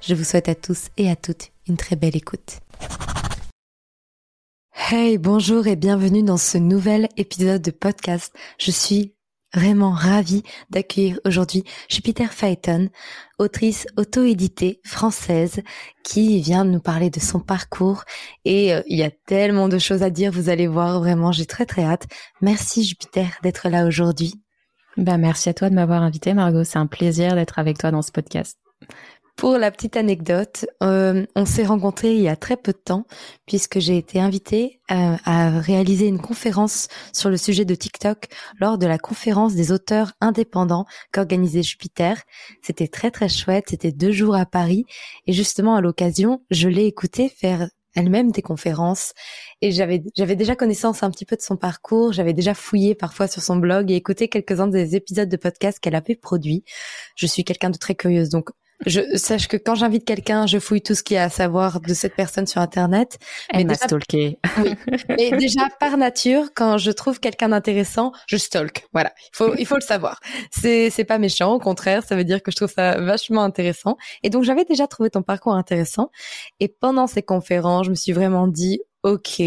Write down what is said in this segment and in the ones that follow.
Je vous souhaite à tous et à toutes une très belle écoute. Hey, bonjour et bienvenue dans ce nouvel épisode de podcast. Je suis vraiment ravie d'accueillir aujourd'hui Jupiter Phaeton, autrice auto-éditée française qui vient nous parler de son parcours et euh, il y a tellement de choses à dire, vous allez voir vraiment, j'ai très très hâte. Merci Jupiter d'être là aujourd'hui. Bah, merci à toi de m'avoir invité, Margot. C'est un plaisir d'être avec toi dans ce podcast. Pour la petite anecdote, euh, on s'est rencontrés il y a très peu de temps puisque j'ai été invitée à, euh, à, réaliser une conférence sur le sujet de TikTok lors de la conférence des auteurs indépendants qu'organisait Jupiter. C'était très très chouette, c'était deux jours à Paris et justement à l'occasion, je l'ai écouté faire elle-même des conférences et j'avais j'avais déjà connaissance un petit peu de son parcours, j'avais déjà fouillé parfois sur son blog et écouté quelques-uns des épisodes de podcast qu'elle avait produits. Je suis quelqu'un de très curieuse donc je sache que quand j'invite quelqu'un, je fouille tout ce qu'il y a à savoir de cette personne sur internet. Elle m'a stalké. Oui. Et déjà par nature, quand je trouve quelqu'un d'intéressant, je stalk. Voilà. Il faut il faut le savoir. C'est c'est pas méchant, au contraire, ça veut dire que je trouve ça vachement intéressant. Et donc j'avais déjà trouvé ton parcours intéressant. Et pendant ces conférences, je me suis vraiment dit, ok,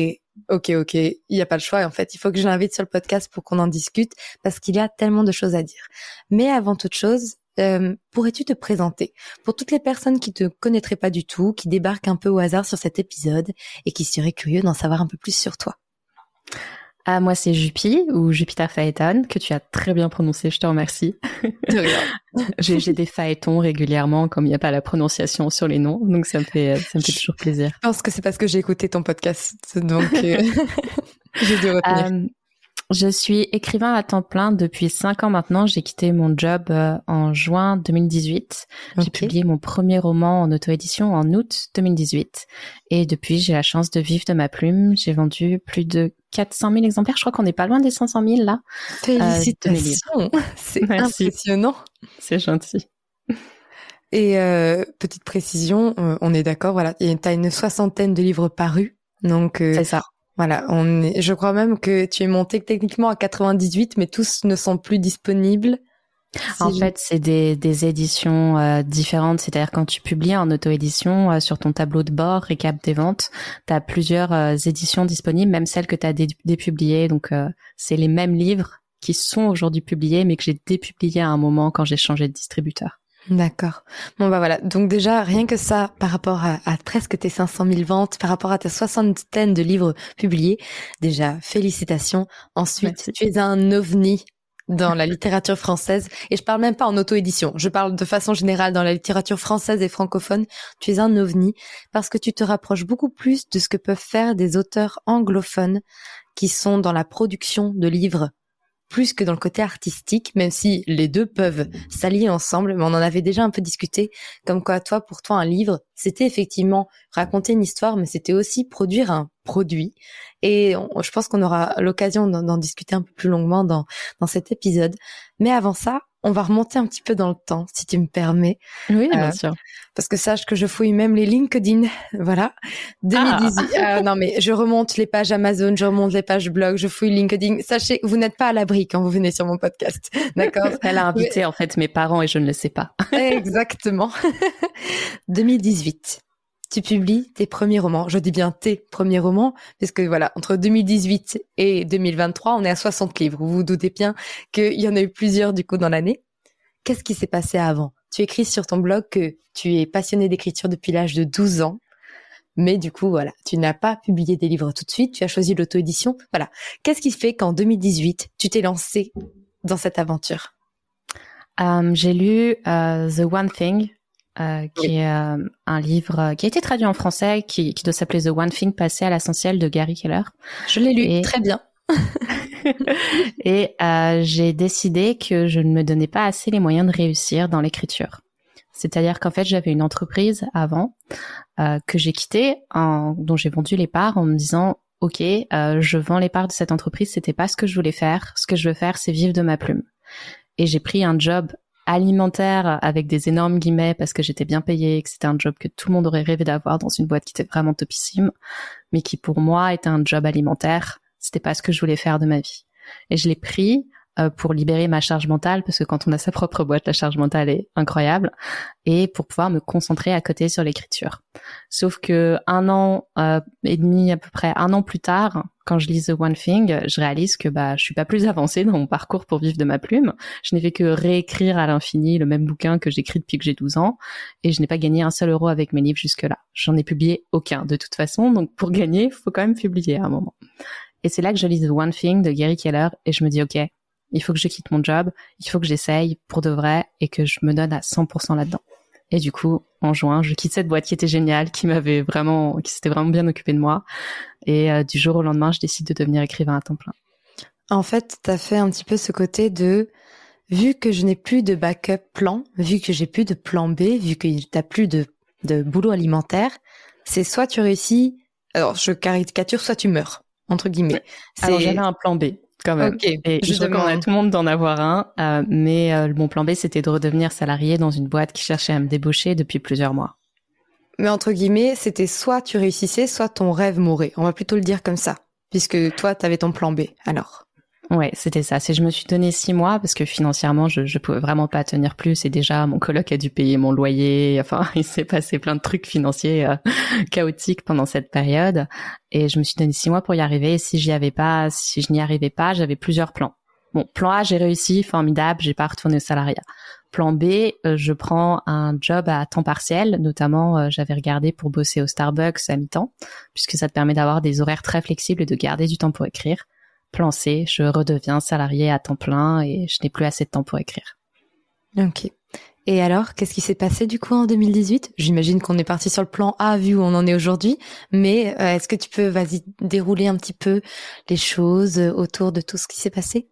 Ok, ok, il n'y a pas le choix. En fait, il faut que je l'invite sur le podcast pour qu'on en discute parce qu'il y a tellement de choses à dire. Mais avant toute chose, euh, pourrais-tu te présenter pour toutes les personnes qui te connaîtraient pas du tout, qui débarquent un peu au hasard sur cet épisode et qui seraient curieux d'en savoir un peu plus sur toi? Ah, moi, c'est Jupi ou Jupiter Phaeton, que tu as très bien prononcé, je te remercie. j'ai, des phaétons régulièrement, comme il n'y a pas la prononciation sur les noms, donc ça me fait, ça me fait toujours plaisir. Je pense que c'est parce que j'ai écouté ton podcast, donc euh, j'ai dû retenir. Euh, je suis écrivain à temps plein depuis cinq ans maintenant. J'ai quitté mon job euh, en juin 2018. J'ai publié mon premier roman en auto-édition en août 2018. Et depuis, j'ai la chance de vivre de ma plume. J'ai vendu plus de 400 000 exemplaires. Je crois qu'on n'est pas loin des 500 000 là. Félicitations. C'est impressionnant. C'est gentil. Et euh, petite précision, euh, on est d'accord, voilà, tu as une soixantaine de livres parus. Donc, c'est ça. Voilà, on est, je crois même que tu es monté techniquement à 98, mais tous ne sont plus disponibles. en fait, c'est des, des éditions euh, différentes. C'est-à-dire quand tu publies en auto-édition euh, sur ton tableau de bord, récap des ventes, tu as plusieurs euh, éditions disponibles, même celles que tu as dépubliées. Donc, c'est les mêmes livres qui sont aujourd'hui publiés, mais que j'ai dépubliés à un moment quand j'ai changé de distributeur. D'accord. Bon bah voilà. Donc déjà rien que ça par rapport à, presque tes 500 000 ventes, par rapport à ta soixantaine de livres publiés, déjà félicitations. Ensuite, tu es un ovni dans la littérature française et je parle même pas en auto-édition. Je parle de façon générale dans la littérature française et francophone. Tu es un ovni parce que tu te rapproches beaucoup plus de ce que peuvent faire des auteurs anglophones qui sont dans la production de livres plus que dans le côté artistique, même si les deux peuvent s'allier ensemble, mais on en avait déjà un peu discuté, comme quoi toi, pour toi, un livre, c'était effectivement raconter une histoire, mais c'était aussi produire un produit. Et je pense qu'on aura l'occasion d'en discuter un peu plus longuement dans, dans cet épisode. Mais avant ça, on va remonter un petit peu dans le temps, si tu me permets. Oui, bien euh, sûr. Parce que sache que je fouille même les LinkedIn. Voilà. 2018. Ah. Euh, non, mais je remonte les pages Amazon, je remonte les pages blog, je fouille LinkedIn. Sachez, vous n'êtes pas à l'abri quand vous venez sur mon podcast. D'accord? Elle a invité, en fait, mes parents et je ne le sais pas. Exactement. 2018 tu publies tes premiers romans. Je dis bien tes premiers romans, puisque voilà, entre 2018 et 2023, on est à 60 livres. Vous vous doutez bien qu'il y en a eu plusieurs du coup dans l'année. Qu'est-ce qui s'est passé avant? Tu écris sur ton blog que tu es passionné d'écriture depuis l'âge de 12 ans. Mais du coup, voilà, tu n'as pas publié des livres tout de suite, tu as choisi l'auto-édition. Voilà. Qu'est-ce qui fait qu'en 2018, tu t'es lancé dans cette aventure? Euh, J'ai lu euh, The One Thing euh, qui est euh, un livre euh, qui a été traduit en français, qui, qui doit s'appeler The One Thing, passé à l'essentiel de Gary Keller. Je l'ai lu, très bien. et j'ai décidé que je ne me donnais pas assez les moyens de réussir dans l'écriture. C'est-à-dire qu'en fait, j'avais une entreprise avant euh, que j'ai quittée, en, dont j'ai vendu les parts en me disant, ok, euh, je vends les parts de cette entreprise, c'était pas ce que je voulais faire. Ce que je veux faire, c'est vivre de ma plume. Et j'ai pris un job alimentaire avec des énormes guillemets parce que j'étais bien payée, que c'était un job que tout le monde aurait rêvé d'avoir dans une boîte qui était vraiment topissime, mais qui pour moi était un job alimentaire. C'était pas ce que je voulais faire de ma vie. Et je l'ai pris pour libérer ma charge mentale parce que quand on a sa propre boîte, la charge mentale est incroyable et pour pouvoir me concentrer à côté sur l'écriture. Sauf que un an euh, et demi à peu près, un an plus tard, quand je lis The One Thing, je réalise que bah je suis pas plus avancée dans mon parcours pour vivre de ma plume. Je n'ai fait que réécrire à l'infini le même bouquin que j'écris depuis que j'ai 12 ans et je n'ai pas gagné un seul euro avec mes livres jusque-là. J'en ai publié aucun de toute façon, donc pour gagner, faut quand même publier à un moment. Et c'est là que je lis The One Thing de Gary Keller et je me dis ok, il faut que je quitte mon job, il faut que j'essaye pour de vrai et que je me donne à 100% là-dedans. Et du coup, en juin, je quitte cette boîte qui était géniale, qui m'avait vraiment, qui s'était vraiment bien occupé de moi. Et euh, du jour au lendemain, je décide de devenir écrivain à temps plein. En fait, tu as fait un petit peu ce côté de, vu que je n'ai plus de backup plan, vu que j'ai plus de plan B, vu que t'as plus de, de boulot alimentaire, c'est soit tu réussis, alors je caricature, soit tu meurs, entre guillemets. Alors j'avais un plan B quand même. Et je recommande à tout le monde d'en avoir un. Euh, mais euh, mon plan B, c'était de redevenir salarié dans une boîte qui cherchait à me débaucher depuis plusieurs mois. Mais entre guillemets, c'était soit tu réussissais, soit ton rêve mourait. On va plutôt le dire comme ça, puisque toi, tu avais ton plan B. Alors. Ouais, c'était ça. C'est je me suis donné six mois parce que financièrement, je, je pouvais vraiment pas tenir plus. Et déjà, mon coloc a dû payer mon loyer. Enfin, il s'est passé plein de trucs financiers euh, chaotiques pendant cette période. Et je me suis donné six mois pour y arriver. Si j'y avais pas, si je n'y arrivais pas, j'avais plusieurs plans. Bon, plan A, j'ai réussi, formidable, j'ai pas retourné au salariat. Plan B, euh, je prends un job à temps partiel, notamment euh, j'avais regardé pour bosser au Starbucks à mi-temps, puisque ça te permet d'avoir des horaires très flexibles et de garder du temps pour écrire plan C, je redeviens salarié à temps plein et je n'ai plus assez de temps pour écrire. Ok. Et alors, qu'est-ce qui s'est passé du coup en 2018 J'imagine qu'on est parti sur le plan A vu où on en est aujourd'hui, mais euh, est-ce que tu peux, vas-y, dérouler un petit peu les choses autour de tout ce qui s'est passé?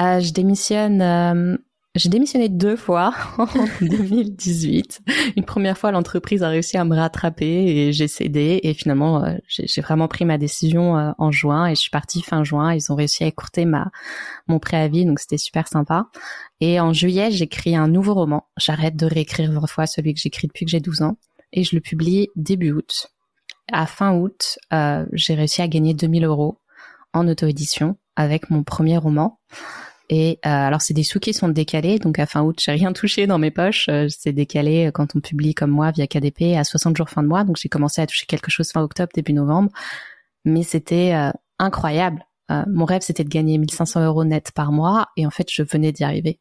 Euh, Je démissionne euh, j'ai démissionné deux fois en 2018. Une première fois, l'entreprise a réussi à me rattraper et j'ai cédé. Et finalement, euh, j'ai vraiment pris ma décision euh, en juin et je suis partie fin juin. Ils ont réussi à écourter ma mon préavis, donc c'était super sympa. Et en juillet, j'écris un nouveau roman. J'arrête de réécrire une fois celui que j'écris depuis que j'ai 12 ans et je le publie début août. À fin août, euh, j'ai réussi à gagner 2000 euros en auto-édition avec mon premier roman. Et euh, alors c'est des sous qui sont décalés, donc à fin août j'ai rien touché dans mes poches. Euh, c'est décalé euh, quand on publie comme moi via KDP à 60 jours fin de mois, donc j'ai commencé à toucher quelque chose fin octobre début novembre. Mais c'était incroyable. mon rêve c'était de gagner 1500 euros net par mois, et en fait je venais d'y arriver.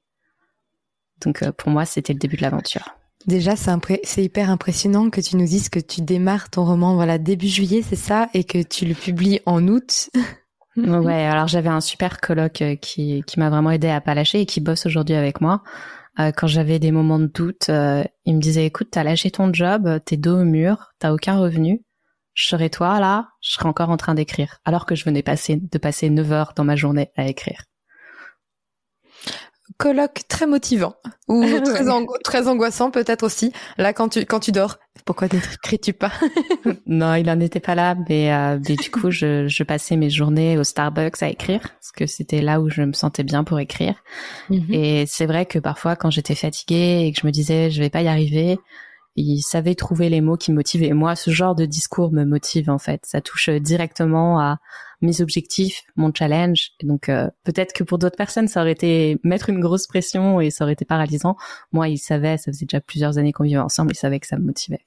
Donc pour moi c'était le début de l'aventure. Déjà, c'est hyper impressionnant que tu nous dises que tu démarres ton roman voilà début juillet, c'est ça, et que tu le publies en août? ouais, alors j'avais un super coloc euh, qui, qui m'a vraiment aidé à pas lâcher et qui bosse aujourd'hui avec moi. Euh, quand j'avais des moments de doute, euh, il me disait écoute, t'as lâché ton job, t'es dos au mur, t'as aucun revenu. Je serais toi là, je serais encore en train d'écrire, alors que je venais passer, de passer 9 heures dans ma journée à écrire colloque très motivant ou très, très angoissant peut-être aussi. Là, quand tu quand tu dors, pourquoi n'écris-tu pas? Non, il en était pas là, mais, euh, du coup, je, je passais mes journées au Starbucks à écrire parce que c'était là où je me sentais bien pour écrire. Mhm. Et c'est vrai que parfois, quand j'étais fatiguée et que je me disais je vais pas y arriver, il savait trouver les mots qui me motivaient. moi, ce genre de discours me motive en fait. Ça touche directement à mes objectifs, mon challenge. Et donc euh, peut-être que pour d'autres personnes, ça aurait été mettre une grosse pression et ça aurait été paralysant. Moi, il savait, ça faisait déjà plusieurs années qu'on vivait ensemble, il savait que ça me motivait.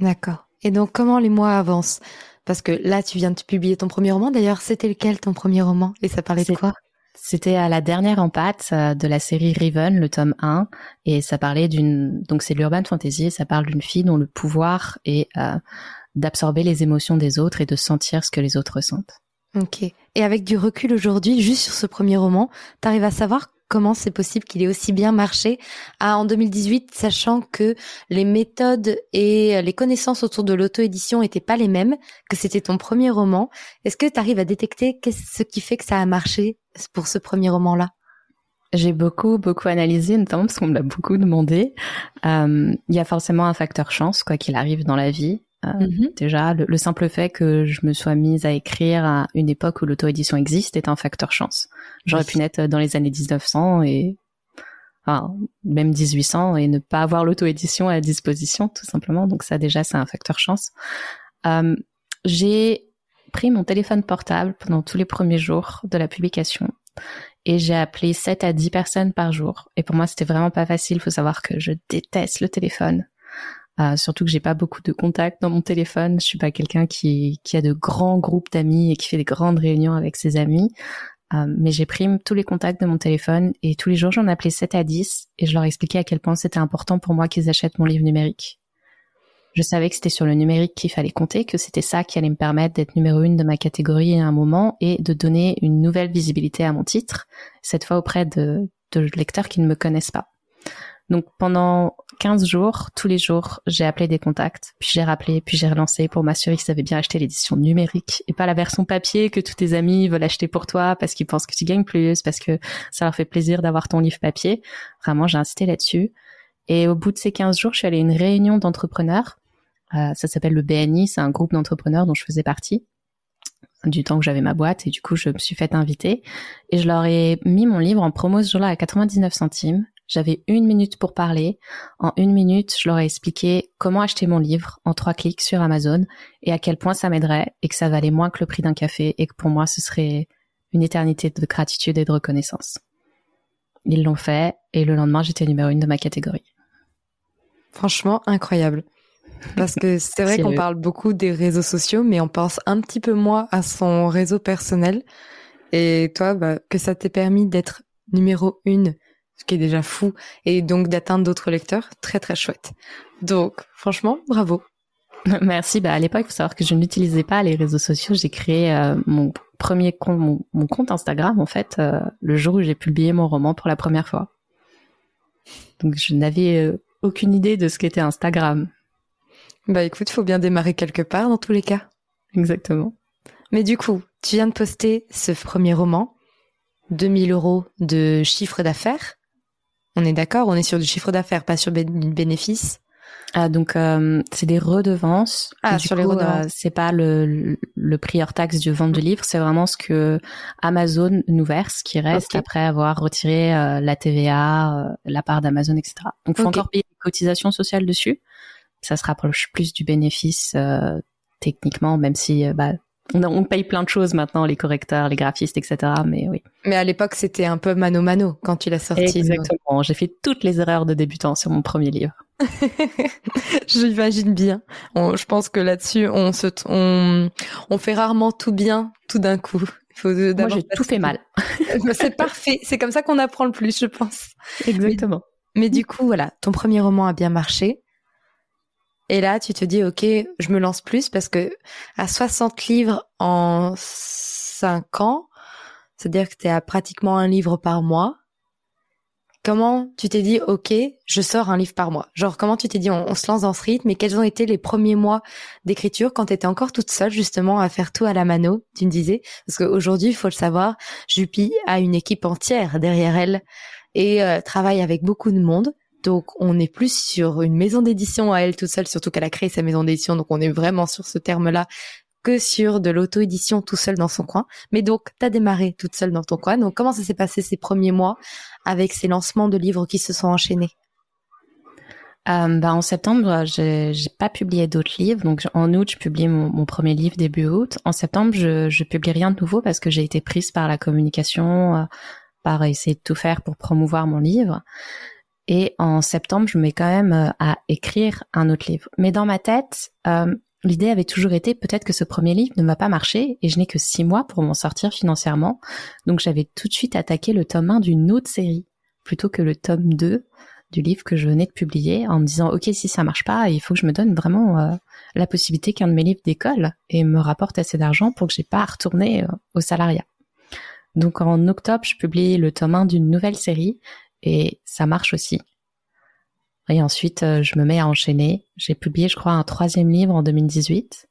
D'accord. Et donc comment les mois avancent? Parce que là, tu viens de publier ton premier roman. D'ailleurs, c'était lequel ton premier roman? Et ça parlait de quoi? C'était à la dernière en pâte euh, de la série Riven, le tome 1, et ça parlait d'une, donc c'est l'urban fantasy, ça parle d'une fille dont le pouvoir est euh, d'absorber les émotions des autres et de sentir ce que les autres ressentent. Ok. Et avec du recul aujourd'hui, juste sur ce premier roman, t'arrives à savoir comment c'est possible qu'il ait aussi bien marché à, en 2018, sachant que les méthodes et les connaissances autour de l'auto-édition étaient pas les mêmes, que c'était ton premier roman. Est-ce que tu arrives à détecter ce qui fait que ça a marché pour ce premier roman-là? J'ai beaucoup, beaucoup analysé, notamment parce qu'on me l'a beaucoup demandé. Euh, il y a forcément un facteur chance, quoi qu'il arrive dans la vie. Euh, mhm. Déjà, le, simple fait que je me sois mise à écrire à une époque où l'auto-édition existe est un facteur chance. J'aurais pu naître dans les années 1900 et enfin, même 1800 et ne pas avoir l'auto-édition à disposition, tout simplement. Donc ça, déjà, c'est un facteur chance. Euh, j'ai pris mon téléphone portable pendant tous les premiers jours de la publication et j'ai appelé 7 à 10 personnes par jour. Et pour moi, c'était vraiment pas facile. Il faut savoir que je déteste le téléphone. Euh, surtout que j'ai pas beaucoup de contacts dans mon téléphone. Je suis pas quelqu'un qui, qui a de grands groupes d'amis et qui fait des grandes réunions avec ses amis. Euh, mais j'ai pris tous les contacts de mon téléphone et tous les jours j'en appelais 7 à 10 et je leur expliquais à quel point c'était important pour moi qu'ils achètent mon livre numérique. Je savais que c'était sur le numérique qu'il fallait compter, que c'était ça qui allait me permettre d'être numéro une de ma catégorie à un moment et de donner une nouvelle visibilité à mon titre, cette fois auprès de, de lecteurs qui ne me connaissent pas. Donc pendant 15 jours, tous les jours, j'ai appelé des contacts, puis j'ai rappelé, puis j'ai relancé pour m'assurer qu'ils avaient bien acheté l'édition numérique et pas la version papier que tous tes amis veulent acheter pour toi parce qu'ils pensent que tu gagnes plus, parce que ça leur fait plaisir d'avoir ton livre papier. Vraiment, j'ai insisté là-dessus. Et au bout de ces 15 jours, je suis allée à une réunion d'entrepreneurs. Euh, ça s'appelle le BNI, c'est un groupe d'entrepreneurs dont je faisais partie du temps que j'avais ma boîte et du coup je me suis fait inviter et je leur ai mis mon livre en promo ce jour-là à 99 centimes j'avais une minute pour parler. En une minute, je leur ai expliqué comment acheter mon livre en trois clics sur Amazon et à quel point ça m'aiderait et que ça valait moins que le prix d'un café et que pour moi, ce serait une éternité de gratitude et de reconnaissance. Ils l'ont fait et le lendemain, j'étais numéro une de ma catégorie. Franchement, incroyable. Parce que c'est vrai qu'on parle beaucoup des réseaux sociaux, mais on pense un petit peu moins à son réseau personnel. Et toi, bah, que ça t'ait permis d'être numéro une ce qui est déjà fou, et donc d'atteindre d'autres lecteurs, très très chouette. Donc franchement, bravo. Merci. Bah à l'époque, il faut savoir que je n'utilisais pas les réseaux sociaux. J'ai créé euh, mon premier compte, mon, compte Instagram en fait euh, le jour où j'ai publié mon roman pour la première fois. Donc je n'avais euh, aucune idée de ce qu'était Instagram. Bah écoute, faut bien démarrer quelque part dans tous les cas. Exactement. Mais du coup, tu viens de poster ce premier roman, 2000 euros de chiffre d'affaires. On est d'accord, on est sur du chiffre d'affaires, pas sur du bénéfice. Ah, donc euh, c'est des redevances. Ah, sur les redevances. Euh, c'est pas le, le prix hors taxe du vente du livre, c'est vraiment ce que Amazon nous verse, qui reste après avoir retiré euh, la TVA, la part d'Amazon, etc. Donc faut encore payer des cotisations sociales dessus. Ça se rapproche plus du bénéfice techniquement, même si bah, on, paye plein de choses maintenant, les correcteurs, les graphistes, etc. Mais oui. Mais à l'époque, c'était un peu mano mano quand tu l'as sorti. Exactement. J'ai fait toutes les erreurs de débutant sur mon premier livre. J'imagine bien. je pense que là-dessus, on se, on, on fait rarement tout bien tout d'un coup. Faut Moi, j'ai tout fait mal. c'est parfait. C'est comme ça qu'on apprend le plus, je pense. Exactement. mais du coup, voilà, ton premier roman a bien marché. Et là, tu te dis, OK, je me lance plus parce que à 60 livres en 5 ans, c'est-à-dire que tu es à pratiquement un livre par mois. Comment tu t'es dit, OK, je sors un livre par mois? Genre, comment tu t'es dit, on, se lance dans ce rythme et quels ont été les premiers mois d'écriture quand tu étais encore toute seule, justement, à faire tout à la mano, tu me disais? Parce qu'aujourd'hui, il faut le savoir, Jupi a une équipe entière derrière elle et euh, travaille avec beaucoup de monde. Donc on est plus sur une maison d'édition à elle toute seule, surtout qu'elle a créé sa maison d'édition, donc on est vraiment sur ce terme-là que sur de l'auto-édition tout seul dans son coin. Mais donc, tu as démarré toute seule dans ton coin. Donc, comment ça s'est passé ces premiers mois avec ces lancements de livres qui se sont enchaînés? Euh, bah, en septembre, j'ai pas publié d'autres livres. Donc en août, je publie mon, premier livre début août. En septembre, je, publie rien de nouveau parce que j'ai été prise par la communication, euh, par essayer de tout faire pour promouvoir mon livre. Et en septembre, je me mets quand même euh, à écrire un autre livre. Mais dans ma tête, euh, l'idée avait toujours été peut-être que ce premier livre ne va pas marcher et je n'ai que six mois pour m'en sortir financièrement. Donc j'avais tout de suite attaqué le tome 1 d'une autre série plutôt que le tome 2 du livre que je venais de publier en me disant ok si ça marche pas il faut que je me donne vraiment euh, la possibilité qu'un de mes livres décolle et me rapporte assez d'argent pour que j'ai pas à retourner au salariat. Donc en octobre, je publie le tome 1 d'une nouvelle série et ça marche aussi. Et ensuite, euh, je me mets à enchaîner. J'ai publié, je crois, un troisième livre en 2018.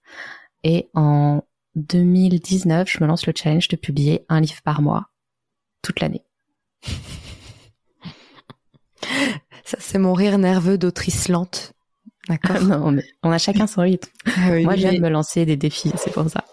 Et en 2019, je me lance le challenge de publier un livre par mois, toute l'année. Ça, c'est mon rire nerveux d'autrice lente. D'accord. non, mais on a chacun son rythme. Ah Moi, j'aime me lancer des défis, c'est pour ça.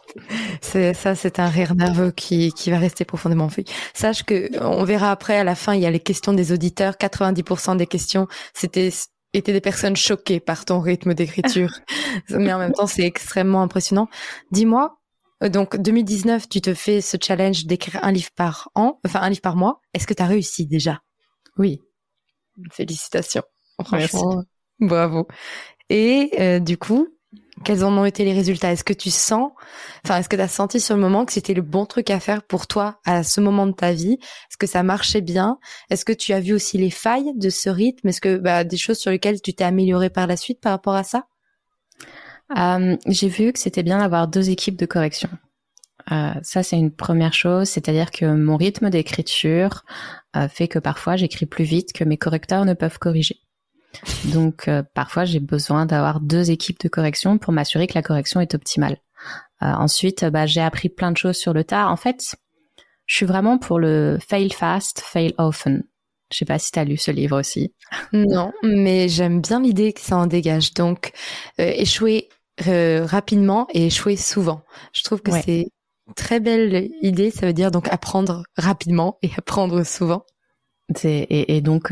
C'est ça, c'est un rire nerveux qui, qui va rester profondément fait. Sache que on verra après à la fin, il y a les questions des auditeurs. 90% des questions, c'était étaient des personnes choquées par ton rythme d'écriture. mais en même temps, c'est extrêmement impressionnant. Dis-moi, euh, donc 2019, tu te fais ce challenge d'écrire un livre par an, enfin un livre par mois. Est-ce que tu as réussi déjà? Oui. Félicitations. Franchement, bravo. Et euh, du coup, quels en ont été les résultats? Est-ce que tu sens, enfin, est-ce que tu as senti sur le moment que c'était le bon truc à faire pour toi à ce moment de ta vie? Est-ce que ça marchait bien? Est-ce que tu as vu aussi les failles de ce rythme? Est-ce que bah, des choses sur lesquelles tu t'es amélioré par la suite par rapport à ça? Euh, J'ai vu que c'était bien d'avoir deux équipes de correction. Euh, ça, c'est une première chose, c'est-à-dire que mon rythme d'écriture euh, fait que parfois j'écris plus vite que mes correcteurs ne peuvent corriger. Donc euh, parfois j'ai besoin d'avoir deux équipes de correction pour m'assurer que la correction est optimale. Euh, ensuite, bah, j'ai appris plein de choses sur le tard. En fait, je suis vraiment pour le fail fast, fail often. Je sais pas si tu as lu ce livre aussi. Non, mais j'aime bien l'idée que ça en dégage. Donc, euh, échouer rapidement et échouer souvent. Je trouve que c'est une très belle idée. Ça veut dire donc apprendre rapidement et apprendre souvent. Et, et, donc,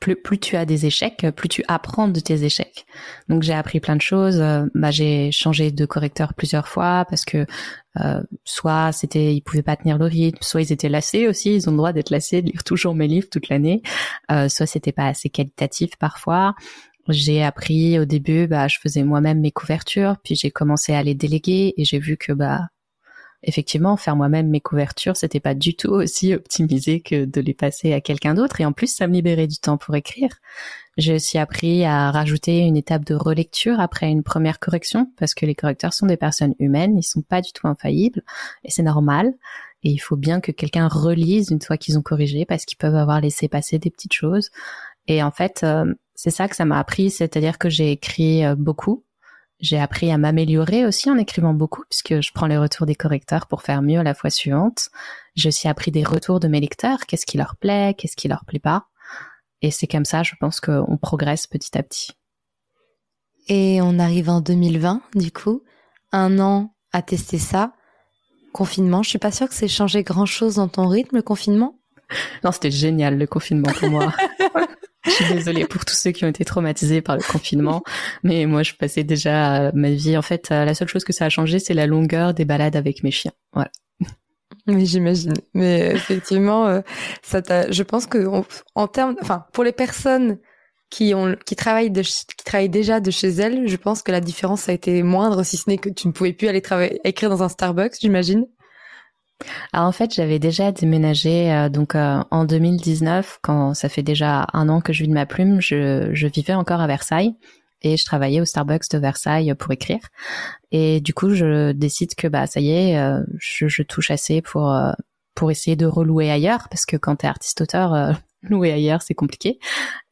plus, plus tu as des échecs, plus tu apprends de tes échecs. Donc j'ai appris plein de choses. Euh, bah, j'ai changé de correcteur plusieurs fois parce que euh, soit c'était ils pouvaient pas tenir le rythme, soit ils étaient lassés aussi. Ils ont le droit d'être lassés, de lire toujours mes livres toute l'année. Euh, soit c'était pas assez qualitatif parfois. J'ai appris au début, bah, je faisais moi-même mes couvertures, puis j'ai commencé à les déléguer et j'ai vu que bah effectivement, faire moi-même mes couvertures, c'était pas du tout aussi optimisé que de les passer à quelqu'un d'autre. Et en plus, ça me libérait du temps pour écrire. J'ai aussi appris à rajouter une étape de relecture après une première correction, parce que les correcteurs sont des personnes humaines, ils sont pas du tout infaillibles, et c'est normal. Et il faut bien que quelqu'un relise une fois qu'ils ont corrigé, parce qu'ils peuvent avoir laissé passer des petites choses. Et en fait, euh, c'est ça que ça m'a appris, c'est-à-dire que j'ai écrit euh, beaucoup, j'ai appris à m'améliorer aussi en écrivant beaucoup puisque je prends les retours des correcteurs pour faire mieux la fois suivante. J'ai aussi appris des retours de mes lecteurs, qu'est-ce qui leur plaît, qu'est-ce qui leur plaît pas. Et c'est comme ça, je pense qu'on progresse petit à petit. Et on arrive en 2020, du coup, un an à tester ça. Confinement, je suis pas sûre que c'est changé grand chose dans ton rythme, le confinement? Non, c'était génial, le confinement pour moi. Je suis désolée pour tous ceux qui ont été traumatisés par le confinement, mais moi je passais déjà ma vie. En fait, la seule chose que ça a changé, c'est la longueur des balades avec mes chiens. Voilà. Oui, j'imagine. Mais effectivement, euh, ça je pense que en termes, enfin, pour les personnes qui ont, qui travaillent de, qui travaillent déjà de chez elles, je pense que la différence a été moindre, si ce n'est que tu ne pouvais plus aller travailler, écrire dans un Starbucks, j'imagine. Alors en fait, j'avais déjà déménagé euh, donc euh, en 2019, quand ça fait déjà un an que je vis de ma plume, je, je, vivais encore à Versailles et je travaillais au Starbucks de Versailles pour écrire. Et du coup, je décide que bah ça y est, euh, je, je, touche assez pour pour essayer de relouer ailleurs parce que quand t'es artiste-auteur, louer ailleurs c'est compliqué.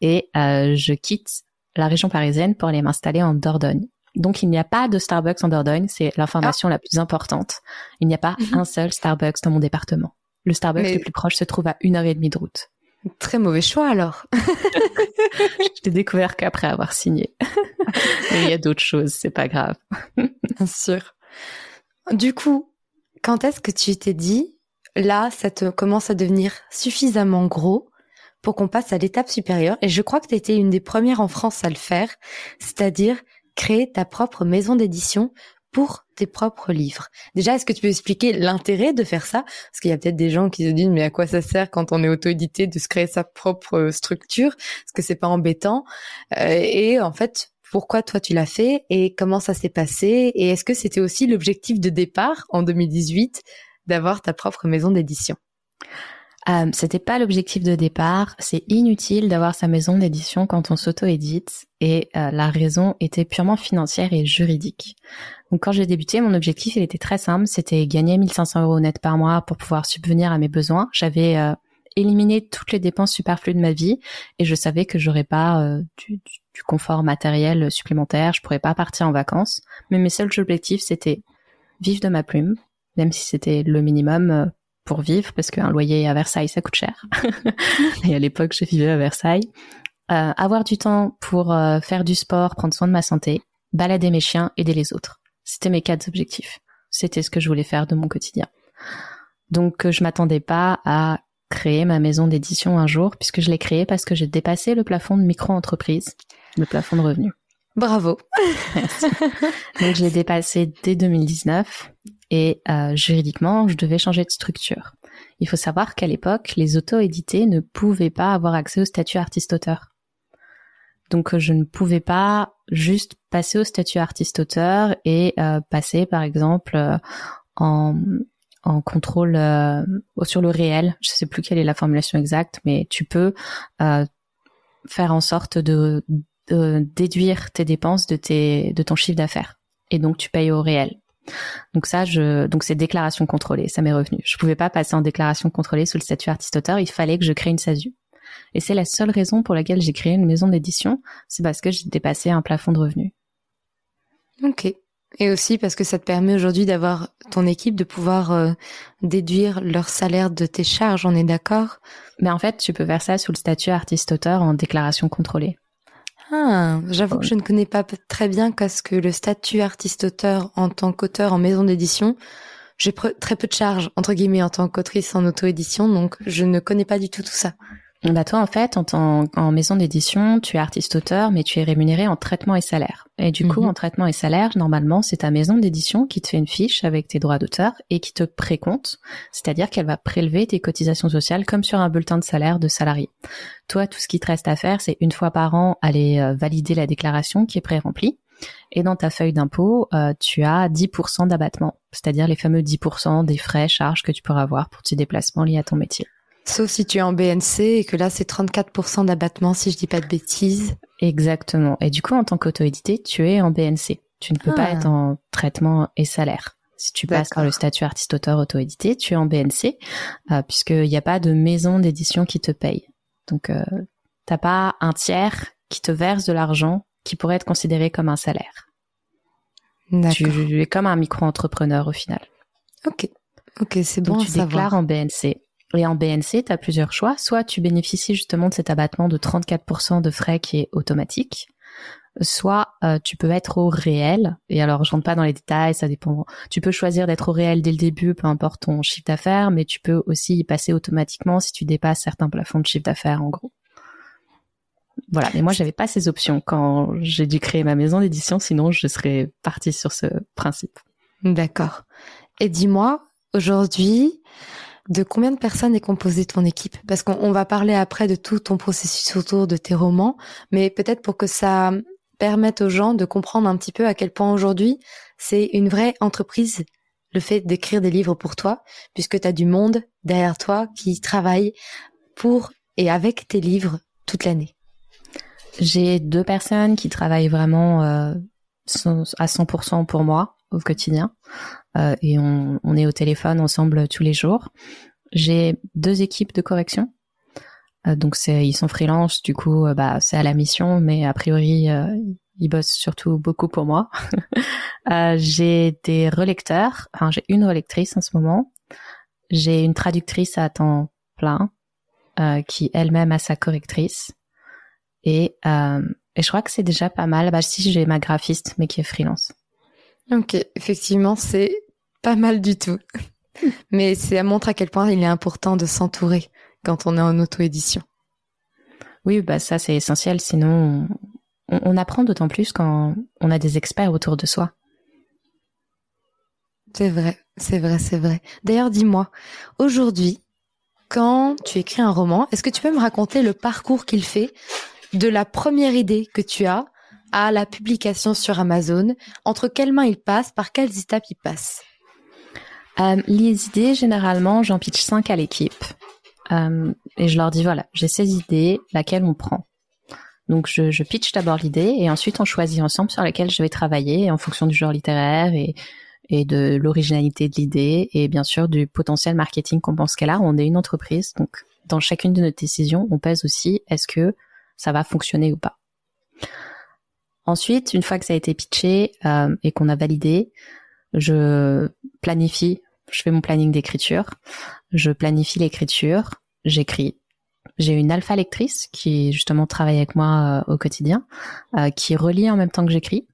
Et je quitte la région parisienne pour aller m'installer en Dordogne. Donc, il n'y a pas de Starbucks en Dordogne. C'est l'information la plus importante. Il n'y a pas mhm. un seul Starbucks dans mon département. Le Starbucks le plus proche se trouve à une heure et demie de route. Très mauvais choix alors. je l'ai découvert qu'après avoir signé. Mais il y a d'autres choses, c'est pas grave. Bien sûr. Du coup, quand est-ce que tu t'es dit, là, ça te commence à devenir suffisamment gros pour qu'on passe à l'étape supérieure? Et je crois que tu été une des premières en France à le faire, c'est-à-dire créer ta propre maison d'édition pour tes propres livres. Déjà, est-ce que tu peux expliquer l'intérêt de faire ça? Parce qu'il y a peut-être des gens qui se disent mais à quoi ça sert quand on est auto-édité de se créer sa propre euh, structure? Est-ce que c'est pas embêtant? Euh, Et en fait, pourquoi toi tu l'as fait et comment ça s'est passé? Et est-ce que c'était aussi l'objectif de départ en 2018 d'avoir ta propre maison d'édition? Euh, C'était pas l'objectif de départ. C'est inutile d'avoir sa maison d'édition quand on s'auto-édite et euh, la raison était purement financière et juridique. Donc quand j'ai débuté, mon objectif il était très simple, c'était gagner 1500 euros net par mois pour pouvoir subvenir à mes besoins. J'avais euh, éliminé toutes les dépenses superflues de ma vie et je savais que j'aurais pas euh, du, du, confort matériel supplémentaire, je pourrais pas partir en vacances. Mais mes seuls objectifs c'était vivre de ma plume, même si c'était le minimum pour vivre parce qu'un loyer à Versailles ça coûte cher. et à l'époque je vivais à Versailles euh, avoir du temps pour euh, faire du sport, prendre soin de ma santé, balader mes chiens, aider les autres. C'était mes quatre objectifs. C'était ce que je voulais faire de mon quotidien. Donc je m'attendais pas à créer ma maison d'édition un jour, puisque je l'ai créée parce que j'ai dépassé le plafond de micro-entreprise, le plafond de revenus. Bravo. Donc je l'ai dépassé dès 2019 et euh, juridiquement, je devais changer de structure. Il faut savoir qu'à l'époque, les auto-édités ne pouvaient pas avoir accès au statut artiste-auteur. Donc je ne pouvais pas juste passer au statut artiste-auteur et euh, passer par exemple euh, en en contrôle euh, sur le réel. Je sais plus quelle est la formulation exacte, mais tu peux euh, faire en sorte de, déduire tes dépenses de tes de ton chiffre d'affaires et donc tu payes au réel. Donc ça, je donc c'est déclaration contrôlée, ça m'est revenu. Je pouvais pas passer en déclaration contrôlée sous le statut artiste-auteur, il fallait que je crée une SASU. Et c'est la seule raison pour laquelle j'ai créé une maison d'édition, c'est parce que j'ai dépassé un plafond de revenus. Ok. Et aussi parce que ça te permet aujourd'hui d'avoir ton équipe de pouvoir euh, déduire leur salaire de tes charges, on est d'accord? Mais en fait, tu peux faire ça sous le statut artiste-auteur en déclaration contrôlée. Ah, j'avoue que je ne connais pas très bien qu'est-ce que le statut artiste-auteur en tant qu'auteur en maison d'édition. J'ai très peu de charges, entre guillemets, en tant qu'autrice en auto-édition, donc je ne connais pas du tout tout ça. Bah toi, en fait, en, en maison d'édition, tu es artiste-auteur, mais tu es rémunéré en traitement et salaire. Et du coup, mhm. en traitement et salaire, normalement, c'est ta maison d'édition qui te fait une fiche avec tes droits d'auteur et qui te précompte, c'est-à-dire qu'elle va prélever tes cotisations sociales comme sur un bulletin de salaire de salarié. Toi, tout ce qui te reste à faire, c'est une fois par an aller euh, valider la déclaration qui est pré-remplie. Et dans ta feuille d'impôt, euh, tu as 10% d'abattement, c'est-à-dire les fameux 10% des frais, charges que tu pourras avoir pour tes déplacements liés à ton métier. Sauf si tu es en BNC et que là, c'est 34% d'abattement, si je dis pas de bêtises. Exactement. Et du coup, en tant qu'auto-édité, tu es en BNC. Tu ne peux pas ah. être en traitement et salaire. Si tu passes par le statut artiste-auteur auto-édité, tu es en BNC, euh, puisqu'il n'y a pas de maison d'édition qui te paye. Donc, euh, t'as pas un tiers qui te verse de l'argent qui pourrait être considéré comme un salaire. Tu es comme un micro-entrepreneur au final. Ok. Ok, c'est bon Donc, tu déclares en BNC. Et en BNC, tu as plusieurs choix. Soit tu bénéficies justement de cet abattement de 34% de frais qui est automatique, soit euh, tu peux être au réel. Et alors, je rentre pas dans les détails, ça dépend. Tu peux choisir d'être au réel dès le début, peu importe ton chiffre d'affaires, mais tu peux aussi y passer automatiquement si tu dépasses certains plafonds de chiffre d'affaires, en gros. Voilà. Mais moi, j'avais pas ces options quand j'ai dû créer ma maison d'édition, sinon je serais partie sur ce principe. D'accord. Et dis-moi, aujourd'hui, de combien de personnes est composée ton équipe? Parce qu'on va parler après de tout ton processus autour de tes romans, mais peut-être pour que ça permette aux gens de comprendre un petit peu à quel point aujourd'hui c'est une vraie entreprise le fait d'écrire des livres pour toi, puisque tu as du monde derrière toi qui travaille pour et avec tes livres toute l'année. J'ai deux personnes qui travaillent vraiment euh, à 100% pour moi au quotidien. Euh, et on, on, est au téléphone ensemble tous les jours. J'ai deux équipes de correction. Euh, donc c'est ils sont freelance, du coup euh, bah c'est à la mission, mais a priori ils bossent surtout beaucoup pour moi. j'ai des relecteurs, enfin j'ai une relectrice en ce moment. J'ai une traductrice à temps plein qui elle-même a sa correctrice. Et, et je crois que c'est déjà pas mal. Bah si j'ai ma graphiste, mais qui est freelance. Ok, effectivement, c'est pas mal du tout. Mais ça montre à quel point il est important de s'entourer quand on est en auto-édition. Oui, bah ça c'est essentiel, sinon on, on apprend d'autant plus quand on a des experts autour de soi. C'est vrai, c'est vrai, c'est vrai. D'ailleurs, dis-moi, aujourd'hui, quand tu écris un roman, est-ce que tu peux me raconter le parcours qu'il fait de la première idée que tu as à la publication sur Amazon? Entre quelles mains il passe? Par quelles étapes il passe? Euh, Les idées, généralement, j'en pitch 5 à l'équipe. Euh, et je leur dis, voilà, j'ai ces idées, laquelle on prend donc je, je pitch d'abord l'idée et ensuite on choisit ensemble sur laquelle je vais travailler en fonction du genre littéraire et, et de l'originalité de l'idée et bien sûr du potentiel marketing qu'on pense qu'elle a. On est une entreprise, donc dans chacune de nos décisions, on pèse aussi est-ce que ça va fonctionner ou pas. Ensuite, une fois que ça a été pitché euh, et qu'on a validé, je planifie, je fais mon planning d'écriture, je planifie l'écriture, j'écris j'ai une alpha lectrice qui justement travaille avec moi au quotidien, qui relit en même temps que j'écris.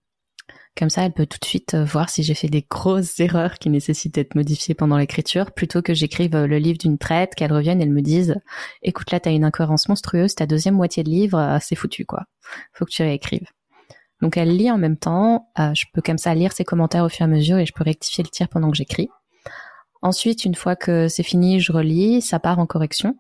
Comme ça, elle peut tout de suite voir si j'ai fait des grosses erreurs qui nécessitent d'être modifiées pendant l'écriture, plutôt que j'écrive le livre d'une traite, qu'elle revienne et elle me dise « Écoute, là, t'as une incohérence monstrueuse, ta deuxième moitié de livre, c'est foutu, quoi. Faut que tu réécrives. » Donc elle lit en même temps, euh, je peux comme ça lire ses commentaires au fur et à mesure et je peux rectifier le tir pendant que j'écris. Ensuite, une fois que c'est fini, je relis, ça part en correction.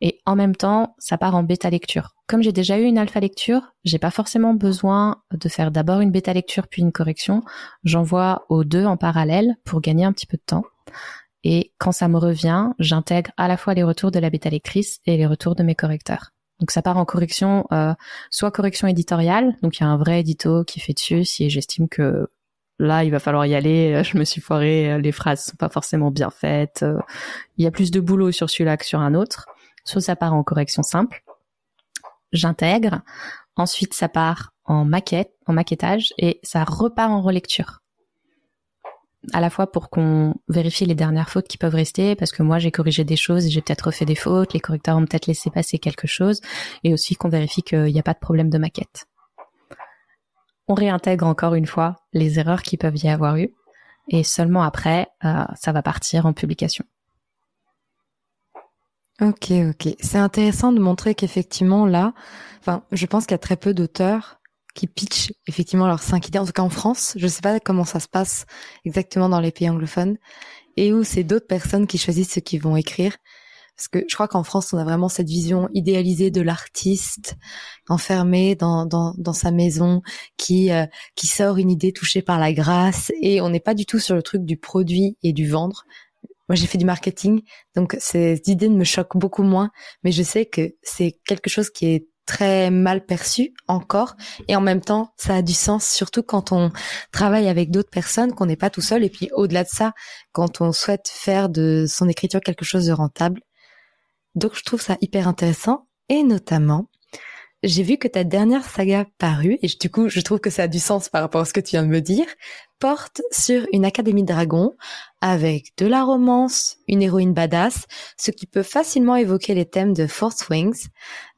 Et en même temps, ça part en bêta lecture. Comme j'ai déjà eu une alpha lecture, j'ai pas forcément besoin de faire d'abord une bêta lecture puis une correction. J'envoie aux deux en parallèle pour gagner un petit peu de temps. Et quand ça me revient, j'intègre à la fois les retours de la bêta lectrice et les retours de mes correcteurs. Donc ça part en correction, euh, soit correction éditoriale, donc il y a un vrai édito qui fait dessus si j'estime que là il va falloir y aller, je me suis foiré, les phrases sont pas forcément bien faites, euh, il y a plus de boulot sur celui-là que sur un autre. Soit ça part en correction simple, j'intègre, ensuite ça part en maquette, en maquettage et ça repart en relecture. À la fois pour qu'on vérifie les dernières fautes qui peuvent rester, parce que moi j'ai corrigé des choses j'ai peut-être refait des fautes, les correcteurs ont peut-être laissé passer quelque chose, et aussi qu'on vérifie qu'il n'y a pas de problème de maquette. On réintègre encore une fois les erreurs qui peuvent y avoir eu, et seulement après, euh, ça va partir en publication. Ok, ok. C'est intéressant de montrer qu'effectivement là, enfin, je pense qu'il y a très peu d'auteurs qui pitchent effectivement leurs cinq idées, en tout cas en France. Je sais pas comment ça se passe exactement dans les pays anglophones et où c'est d'autres personnes qui choisissent ce qu'ils vont écrire. Parce que je crois qu'en France, on a vraiment cette vision idéalisée de l'artiste enfermé dans, dans, dans sa maison, qui, euh, qui sort une idée touchée par la grâce, et on n'est pas du tout sur le truc du produit et du vendre. Moi, j'ai fait du marketing, donc ces idées me choquent beaucoup moins, mais je sais que c'est quelque chose qui est très mal perçu encore. Et en même temps ça a du sens surtout quand on travaille avec d'autres personnes qu'on n'est pas tout seul. Et puis au-delà de ça quand on souhaite faire de son écriture quelque chose de rentable donc je trouve ça hyper intéressant. Et notamment j'ai vu que ta dernière saga parue et du coup je trouve que ça a du sens par rapport à ce que tu viens de me dire sur une académie de dragons avec de la romance, une héroïne badass, ce qui peut facilement évoquer les thèmes de Force Wings,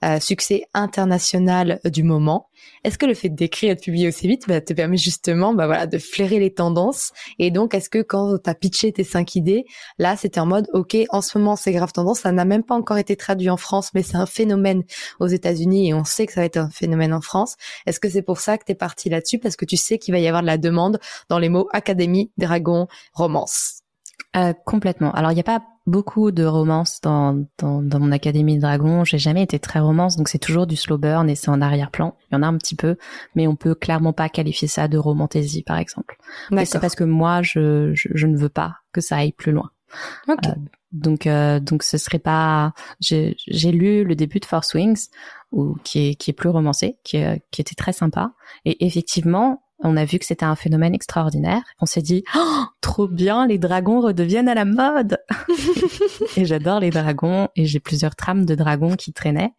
euh, succès international du moment. Est-ce que le fait d'écrire et de publier aussi vite bah, te permet justement bah, voilà, de flairer les tendances? Et donc, est-ce que quand tu as pitché tes cinq idées, là, c'était en mode, OK, en ce moment, c'est grave tendance, ça n'a même pas encore été traduit en France, mais c'est un phénomène aux États-Unis et on sait que ça va être un phénomène en France. Est-ce que c'est pour ça que tu es parti là-dessus? Parce que tu sais qu'il va y avoir de la demande dans les mots académie, dragon, romance. Euh, complètement. Alors, il n'y a pas beaucoup de romance dans, dans, dans mon Académie de Dragon. J'ai jamais été très romance, donc c'est toujours du slow burn et c'est en arrière-plan. Il y en a un petit peu, mais on peut clairement pas qualifier ça de romantaisie, par exemple. C'est parce que moi, je, je, ne veux pas que ça aille plus loin. Euh, donc, euh, donc ce serait pas. J'ai lu le début de Force Wings, ou qui est qui est plus romancé, qui, qui était très sympa. Et effectivement, on a vu que c'était un phénomène extraordinaire. On s'est dit, oh, trop bien, les dragons redeviennent à la mode. et j'adore les dragons et j'ai plusieurs trames de dragons qui traînaient.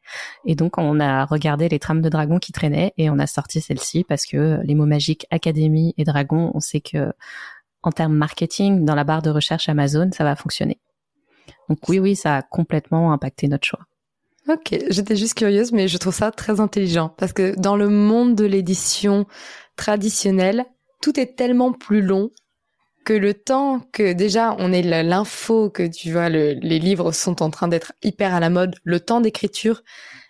Et donc on a regardé les trames de dragons qui traînaient et on a sorti celle-ci parce que les mots magiques académie et dragon, on sait que en termes marketing, dans la barre de recherche Amazon, ça va fonctionner. Donc oui, oui, ça a complètement impacté notre choix. Ok, j'étais juste curieuse, mais je trouve ça très intelligent parce que dans le monde de l'édition traditionnelle, tout est tellement plus long que le temps que déjà on ait l'info que tu vois les livres sont en train d'être hyper à la mode, le temps d'écriture,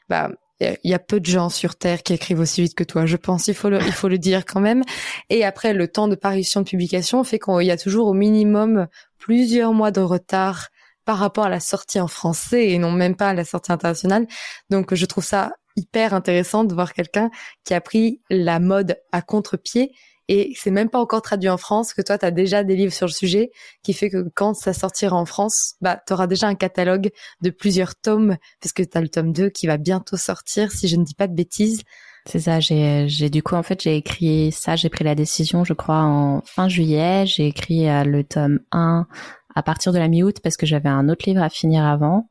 bah il y a peu de gens sur terre qui écrivent aussi vite que toi, je pense. Il faut le, il faut le dire quand même. Et après, le temps de parution de publication fait qu'il y a toujours au minimum plusieurs mois de retard par rapport à la sortie en français et non même pas à la sortie internationale. Donc je trouve ça hyper intéressant de voir quelqu'un qui a pris la mode à contre-pied et c'est même pas encore traduit en France que toi tu as déjà des livres sur le sujet qui fait que quand ça sortira en France, bah tu auras déjà un catalogue de plusieurs tomes parce que tu as le tome 2 qui va bientôt sortir si je ne dis pas de bêtises. C'est ça, j'ai j'ai du coup en fait j'ai écrit ça, j'ai pris la décision je crois en fin juillet, j'ai écrit euh, le tome 1 à partir de la mi-août parce que j'avais un autre livre à finir avant.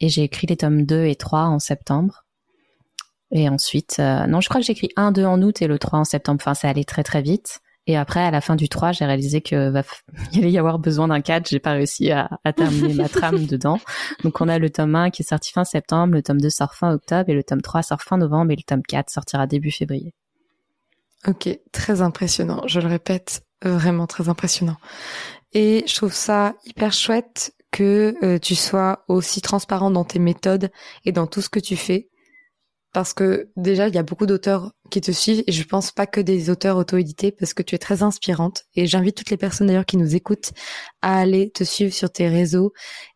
Et j'ai écrit les tomes 2 et 3 en septembre. Et ensuite, euh, non, je crois que j'ai écrit 1, 2 en août et le 3 en septembre. Enfin, ça allait très très vite. Et après, à la fin du 3, j'ai réalisé que va il allait y avoir besoin d'un 4. J'ai pas réussi à, à terminer ma trame dedans. Donc, on a le tome 1 qui est sorti fin septembre, le tome 2 sort fin octobre et le tome 3 sort fin novembre et le tome 4 sortira début février. Ok, très impressionnant. Je le répète, vraiment très impressionnant. Et je trouve ça hyper chouette que euh, tu sois aussi transparent dans tes méthodes et dans tout ce que tu fais. Parce que déjà, il y a beaucoup d'auteurs qui te suivent et je pense pas que des auteurs auto-édités parce que tu es très inspirante. Et j'invite toutes les personnes d'ailleurs qui nous écoutent à aller te suivre sur tes réseaux.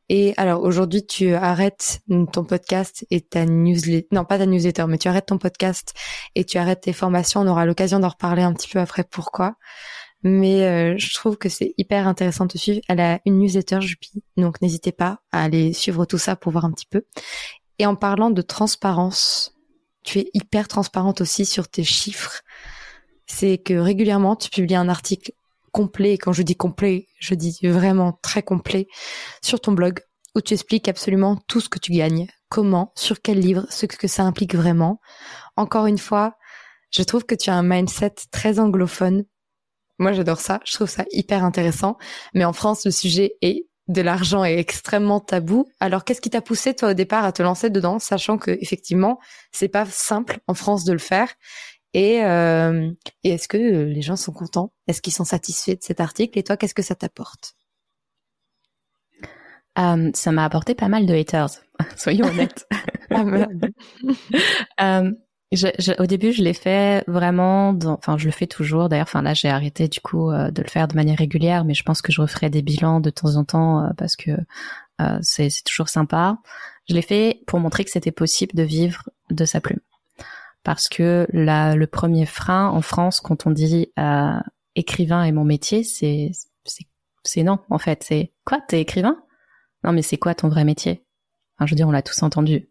Et alors aujourd'hui, tu arrêtes ton podcast et ta newsletter, non pas ta newsletter, mais tu arrêtes ton podcast et tu arrêtes tes formations. On aura l'occasion d'en reparler un petit peu après pourquoi mais euh, je trouve que c'est hyper intéressant de te suivre. Elle a une newsletter Jupi, donc n'hésitez pas à aller suivre tout ça pour voir un petit peu. Et en parlant de transparence, tu es hyper transparente aussi sur tes chiffres. C'est que régulièrement, tu publies un article complet, et quand je dis complet, je dis vraiment très complet, sur ton blog, où tu expliques absolument tout ce que tu gagnes, comment, sur quel livre, ce que ça implique vraiment. Encore une fois, je trouve que tu as un mindset très anglophone moi, j'adore ça. Je trouve ça hyper intéressant. Mais en France, le sujet est de l'argent est extrêmement tabou. Alors, qu'est-ce qui t'a poussé, toi, au départ, à te lancer dedans, sachant que, effectivement, c'est pas simple en France de le faire? Et, euh, et est-ce que les gens sont contents? Est-ce qu'ils sont satisfaits de cet article? Et toi, qu'est-ce que ça t'apporte? Euh, Ça m'a apporté pas mal de haters, soyons honnêtes. ah, je, au début, je l'ai fait vraiment, enfin, je le fais toujours. D'ailleurs, enfin là, j'ai arrêté du coup euh, de le faire de manière régulière, mais je pense que je referai des bilans de temps en temps euh, parce que euh, c'est toujours sympa. Je l'ai fait pour montrer que c'était possible de vivre de sa plume, parce que la, le premier frein en France, quand on dit écrivain est mon métier, c'est c'est non en fait. C'est quoi T'es écrivain? Non, mais c'est quoi ton vrai métier? Enfin, Je veux dire, on l'a tous entendu.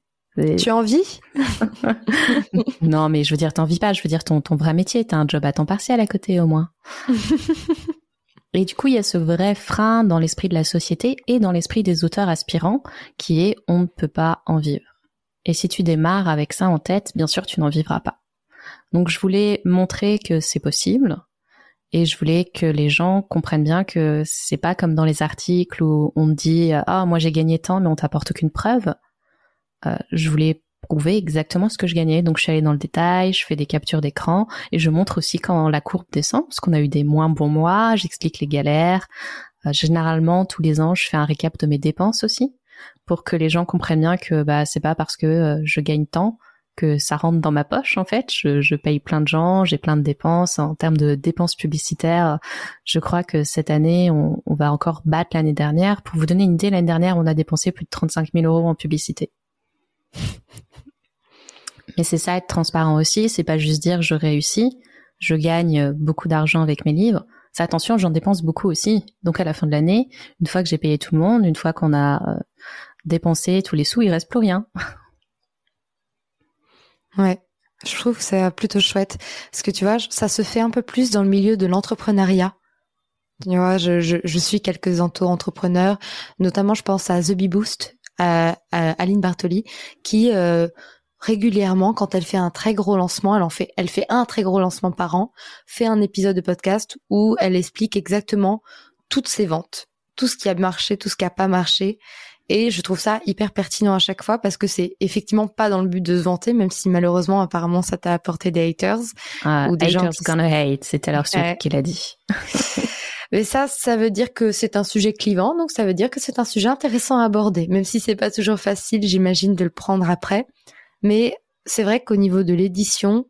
Tu en vis Non, mais je veux dire, t'en vis pas. Je veux dire, ton, ton vrai métier, t'as un job à temps partiel à côté au moins. et du coup, il y a ce vrai frein dans l'esprit de la société et dans l'esprit des auteurs aspirants qui est on ne peut pas en vivre. Et si tu démarres avec ça en tête, bien sûr, tu n'en vivras pas. Donc, je voulais montrer que c'est possible. Et je voulais que les gens comprennent bien que c'est pas comme dans les articles où on dit ah moi j'ai gagné tant mais on t'apporte aucune preuve. Euh, je voulais prouver exactement ce que je gagnais. Donc je suis allée dans le détail, je fais des captures d'écran et je montre aussi quand la courbe descend, parce qu'on a eu des moins bons mois, j'explique les galères. Euh, généralement, tous les ans, je fais un récap de mes dépenses aussi, pour que les gens comprennent bien que bah c'est pas parce que euh, je gagne tant que ça rentre dans ma poche en fait. Je, je paye plein de gens, j'ai plein de dépenses. En termes de dépenses publicitaires, je crois que cette année, on, on va encore battre l'année dernière. Pour vous donner une idée, l'année dernière, on a dépensé plus de 35 000 euros en publicité. Mais c'est ça être transparent aussi, c'est pas juste dire je réussis, je gagne beaucoup d'argent avec mes livres. Attention, j'en dépense beaucoup aussi. Donc à la fin de l'année, une fois que j'ai payé tout le monde, une fois qu'on a euh, dépensé tous les sous, il reste plus rien. ouais. Je trouve que c'est plutôt chouette. Parce que tu vois, ça se fait un peu plus dans le milieu de l'entrepreneuriat. Tu vois, je, je, suis quelques auto-entrepreneurs, notamment je pense à The Bee Boost, à, Aline Bartoli, qui euh, régulièrement, quand elle fait un très gros lancement, elle en fait, elle fait un très gros lancement par an, fait un épisode de podcast où elle explique exactement toutes ses ventes, tout ce qui a marché, tout ce qui a pas marché. Et je trouve ça hyper pertinent à chaque fois parce que c'est effectivement pas dans le but de se vanter, même si malheureusement, apparemment, ça t'a apporté des haters. Ah, ou des haters gens gonna hate, c'est alors Swift qui l'a dit. Mais ça, ça veut dire que c'est un sujet clivant, donc ça veut dire que c'est un sujet intéressant à aborder, même si c'est pas toujours facile, j'imagine, de le prendre après. Mais c'est vrai qu'au niveau de l'édition,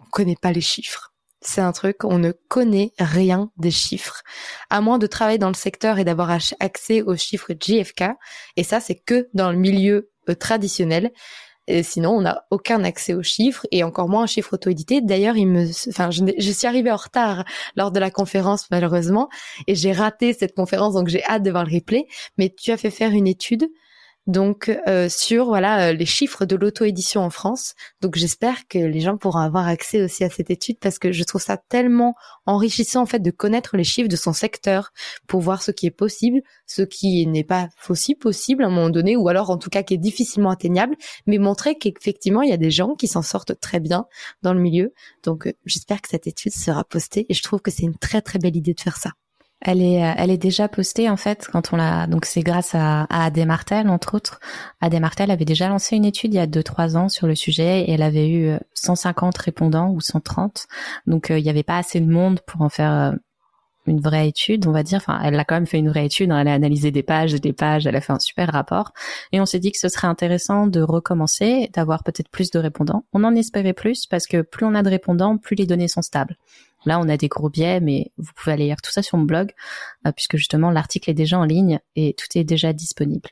on connaît pas les chiffres. C'est un truc, on ne connaît rien des chiffres. À moins de travailler dans le secteur et d'avoir accès aux chiffres JFK. Et ça, c'est que dans le milieu euh, traditionnel. Et sinon, on n'a aucun accès aux chiffres et encore moins aux chiffres auto-édités. D'ailleurs, il me, enfin, je, je, suis arrivée en retard lors de la conférence malheureusement et j'ai raté cette conférence, donc j'ai hâte de voir le replay. Mais tu as fait faire une étude donc euh, sur voilà euh, les chiffres de l'auto-édition en France. Donc j'espère que les gens pourront avoir accès aussi à cette étude parce que je trouve ça tellement enrichissant en fait de connaître les chiffres de son secteur pour voir ce qui est possible, ce qui n'est pas aussi possible à un moment donné ou alors en tout cas qui est difficilement atteignable, mais montrer qu'effectivement il y a des gens qui s'en sortent très bien dans le milieu. Donc euh, j'espère que cette étude sera postée et je trouve que c'est une très très belle idée de faire ça. Elle est, euh, elle est déjà postée en fait quand on l'a. Donc c'est grâce à, à Martel entre autres. Martel avait déjà lancé une étude il y a deux trois ans sur le sujet et elle avait eu 150 euh, répondants ou 130. Donc euh, il n'y avait pas assez de monde pour en faire une vraie étude, on va dire. Enfin, elle a quand même fait une vraie étude. Hein. Elle a analysé des pages et des pages. Elle a fait un super rapport. Et on s'est dit que ce serait intéressant de recommencer, d'avoir peut-être plus de répondants. On en espérait plus parce que plus on a de répondants, plus les données sont stables. Là, on a des gros biais, mais vous pouvez aller lire tout ça sur mon blog, euh, puisque justement l'article est déjà en ligne et tout est déjà disponible.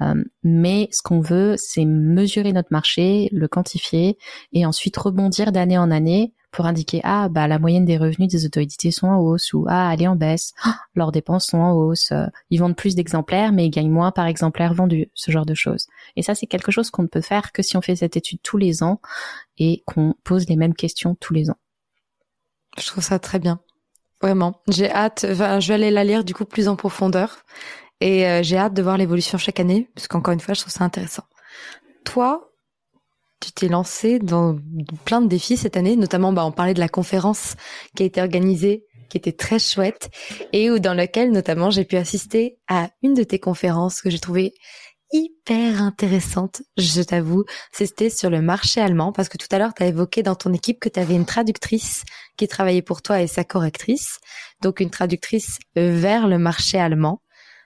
Euh, mais ce qu'on veut, c'est mesurer notre marché, le quantifier et ensuite rebondir d'année en année pour indiquer ah bah la moyenne des revenus des auto-édités sont en hausse ou ah elle est en baisse, leurs dépenses sont en hausse, euh, ils vendent plus d'exemplaires mais ils gagnent moins par exemplaire vendu, ce genre de choses. Et ça c'est quelque chose qu'on ne peut faire que si on fait cette étude tous les ans et qu'on pose les mêmes questions tous les ans. Je trouve ça très bien. Vraiment. J'ai hâte, je vais aller la lire du coup plus en profondeur. Et euh, j'ai hâte de voir l'évolution chaque année, parce qu'encore une fois, je trouve ça intéressant. Toi, tu t'es lancé dans plein de défis cette année, notamment bah, on parlait de la conférence qui a été organisée, qui était très chouette, et où dans laquelle notamment j'ai pu assister à une de tes conférences que j'ai trouvée hyper intéressante, je t'avoue. C'était sur le marché allemand parce que tout à l'heure, tu as évoqué dans ton équipe que tu avais une traductrice qui travaillait pour toi et sa correctrice. Donc une traductrice vers le marché allemand.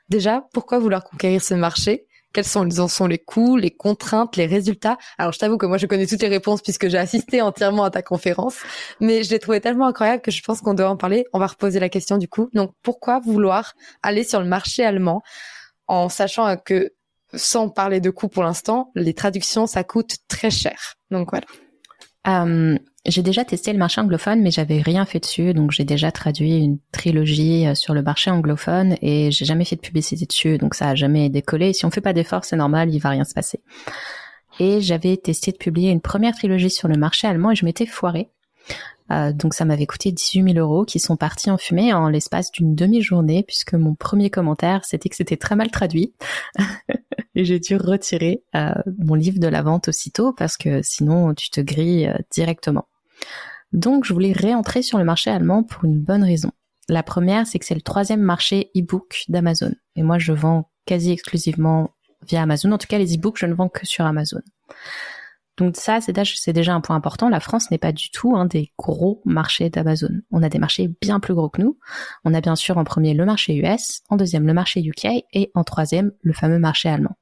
Déjà, pourquoi vouloir conquérir ce marché? Quels sont, en sont les coûts, les contraintes, les résultats? Alors, je t'avoue que moi, je connais toutes les réponses puisque j'ai assisté entièrement à ta conférence, mais je l'ai trouvé tellement incroyable que je pense qu'on doit en parler. On va reposer la question du coup. Donc, pourquoi vouloir aller sur le marché allemand en sachant que sans parler de coûts pour l'instant, les traductions, ça coûte très cher. Donc voilà. Euh, j'ai déjà testé le marché anglophone, mais j'avais rien fait dessus. Donc j'ai déjà traduit une trilogie euh, sur le marché anglophone et j'ai jamais fait de publicité dessus. Donc ça a jamais décollé. Si on fait pas d'efforts, c'est normal, il va rien se passer. Et j'avais testé de publier une première trilogie sur le marché allemand et je m'étais foirée. Euh, donc ça m'avait coûté 18 000 euros qui sont partis en fumée en l'espace d'une demi-journée puisque mon premier commentaire c'était que c'était très mal traduit et j'ai dû retirer euh, mon livre de la vente aussitôt parce que sinon tu te grilles euh, directement. Donc je voulais réentrer sur le marché allemand pour une bonne raison. La première c'est que c'est le troisième marché e-book d'Amazon et moi je vends quasi exclusivement via Amazon. En tout cas les e-books je ne vends que sur Amazon. Donc ça, c'est déjà un point important. La France n'est pas du tout un des gros marchés d'Amazon. On a des marchés bien plus gros que nous. On a bien sûr en premier le marché US, en deuxième le marché UK et en troisième le fameux marché allemand.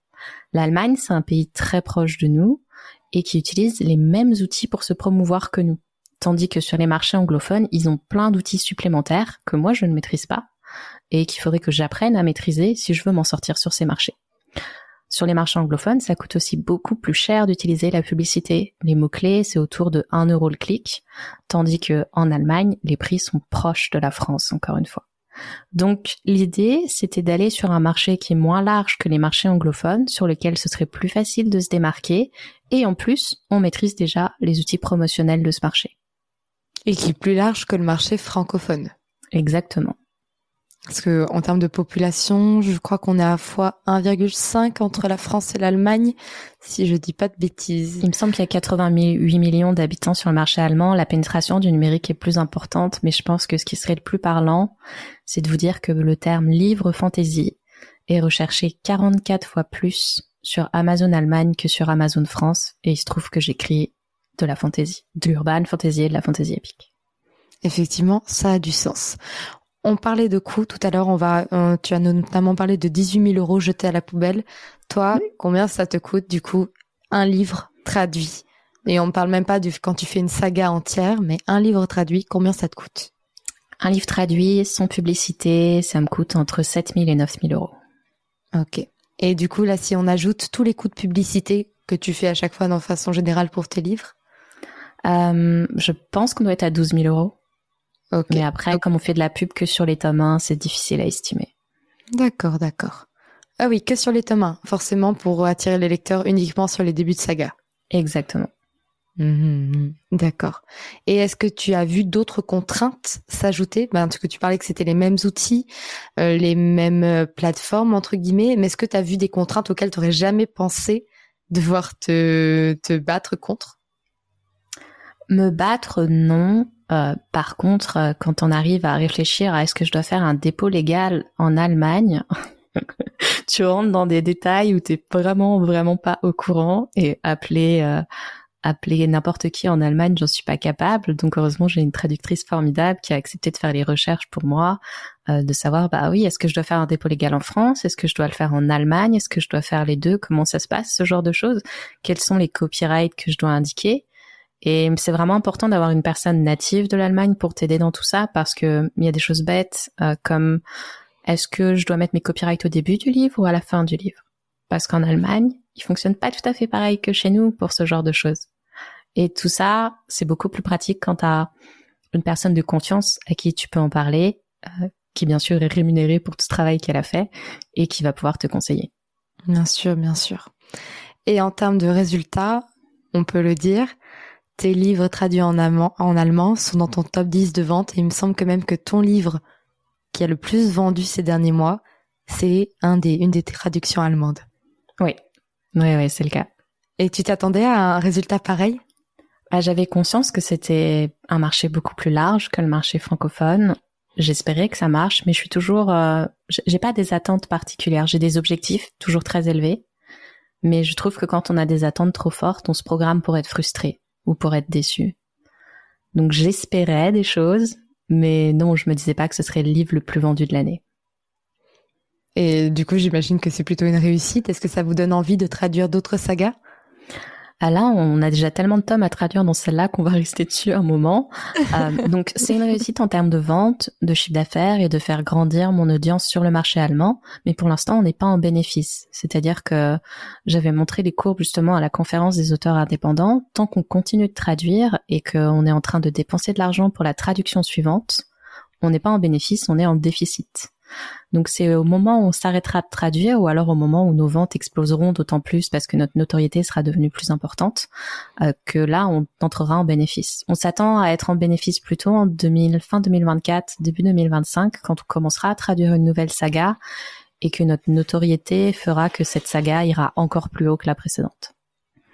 L'Allemagne, c'est un pays très proche de nous et qui utilise les mêmes outils pour se promouvoir que nous. Tandis que sur les marchés anglophones, ils ont plein d'outils supplémentaires que moi je ne maîtrise pas et qu'il faudrait que j'apprenne à maîtriser si je veux m'en sortir sur ces marchés. Sur les marchés anglophones, ça coûte aussi beaucoup plus cher d'utiliser la publicité. Les mots-clés, c'est autour de 1 euro le clic, tandis que en Allemagne, les prix sont proches de la France, encore une fois. Donc l'idée, c'était d'aller sur un marché qui est moins large que les marchés anglophones, sur lequel ce serait plus facile de se démarquer, et en plus, on maîtrise déjà les outils promotionnels de ce marché. Et qui est plus large que le marché francophone. Exactement. Parce que en termes de population, je crois qu'on est à fois 1,5 entre la France et l'Allemagne, si je dis pas de bêtises. Il me semble qu'il y a 88 millions d'habitants sur le marché allemand. La pénétration du numérique est plus importante, mais je pense que ce qui serait le plus parlant, c'est de vous dire que le terme livre fantasy est recherché 44 fois plus sur Amazon Allemagne que sur Amazon France, et il se trouve que j'écris de la fantasy, de l'urban fantasy et de la fantasy épique. Effectivement, ça a du sens. On parlait de coûts tout à l'heure. On va, euh, tu as notamment parlé de 18 000 euros jetés à la poubelle. Toi, combien ça te coûte du coup un livre traduit? Et on ne parle même pas du quand tu fais une saga entière, mais un livre traduit, combien ça te coûte? Un livre traduit sans publicité, ça me coûte entre 7 000 et 9 000 euros. Ok. Et du coup, là, si on ajoute tous les coûts de publicité que tu fais à chaque fois, de façon générale, pour tes livres? Euh, Je pense qu'on doit être à 12 000 euros. Mais après, comme on fait de la pub que sur les tomes 1, c'est difficile à estimer. D'accord, d'accord. Ah oui, que sur les tomes 1, forcément pour attirer les lecteurs uniquement sur les débuts de saga. Exactement. Mhm, d'accord. Et est-ce que tu as vu d'autres contraintes s'ajouter? Ben, Parce que tu parlais que c'était les mêmes outils, euh, les mêmes euh, plateformes, entre guillemets, mais est-ce que tu as vu des contraintes auxquelles tu n'aurais jamais pensé devoir te, te battre contre? Me battre, non. Euh, par contre, quand on arrive à réfléchir à est-ce que je dois faire un dépôt légal en Allemagne, tu rentres dans des détails où t'es vraiment vraiment pas au courant et appeler appeler n'importe qui en Allemagne, j'en suis pas capable. Donc heureusement, j'ai une traductrice formidable qui a accepté de faire les recherches pour moi, euh, de savoir bah oui, est-ce que je dois faire un dépôt légal en France, est-ce que je dois le faire en Allemagne, est-ce que je dois faire les deux, comment ça se passe, ce genre de choses, quels sont les copyrights que je dois indiquer? Et c'est vraiment important d'avoir une personne native de l'Allemagne pour t'aider dans tout ça parce que il y a des choses bêtes euh, comme est-ce que je dois mettre mes copyrights au début du livre ou à la fin du livre? Parce qu'en Allemagne, ils fonctionnent pas tout à fait pareil que chez nous pour ce genre de choses. Et tout ça, c'est beaucoup plus pratique quand tu as une personne de confiance à qui tu peux en parler, euh, qui bien sûr est rémunérée pour tout ce travail qu'elle a fait et qui va pouvoir te conseiller. Bien sûr, bien sûr. Et en termes de résultats, on peut le dire, tes livres traduits en allemand, en allemand sont dans ton top 10 de vente et il me semble que même que ton livre qui a le plus vendu ces derniers mois, c'est un des, une des traductions allemandes. Oui, oui, oui, c'est le cas. Et tu t'attendais à un résultat pareil? Bah, j'avais conscience que c'était un marché beaucoup plus large que le marché francophone. J'espérais que ça marche, mais je suis toujours, euh, j'ai pas des attentes particulières. J'ai des objectifs toujours très élevés, mais je trouve que quand on a des attentes trop fortes, on se programme pour être frustré ou pour être déçu. Donc j'espérais des choses, mais non, je me disais pas que ce serait le livre le plus vendu de l'année. Et du coup, j'imagine que c'est plutôt une réussite. Est-ce que ça vous donne envie de traduire d'autres sagas? Ah là, on a déjà tellement de tomes à traduire dans celle-là qu'on va rester dessus un moment. Euh, donc c'est une réussite en termes de vente, de chiffre d'affaires et de faire grandir mon audience sur le marché allemand. Mais pour l'instant, on n'est pas en bénéfice. C'est-à-dire que j'avais montré les courbes justement à la conférence des auteurs indépendants. Tant qu'on continue de traduire et qu'on est en train de dépenser de l'argent pour la traduction suivante, on n'est pas en bénéfice, on est en déficit. Donc c'est au moment où on s'arrêtera de traduire ou alors au moment où nos ventes exploseront d'autant plus parce que notre notoriété sera devenue plus importante euh, que là on entrera en bénéfice. On s'attend à être en bénéfice plutôt en 2000, fin 2024, début 2025 quand on commencera à traduire une nouvelle saga et que notre notoriété fera que cette saga ira encore plus haut que la précédente.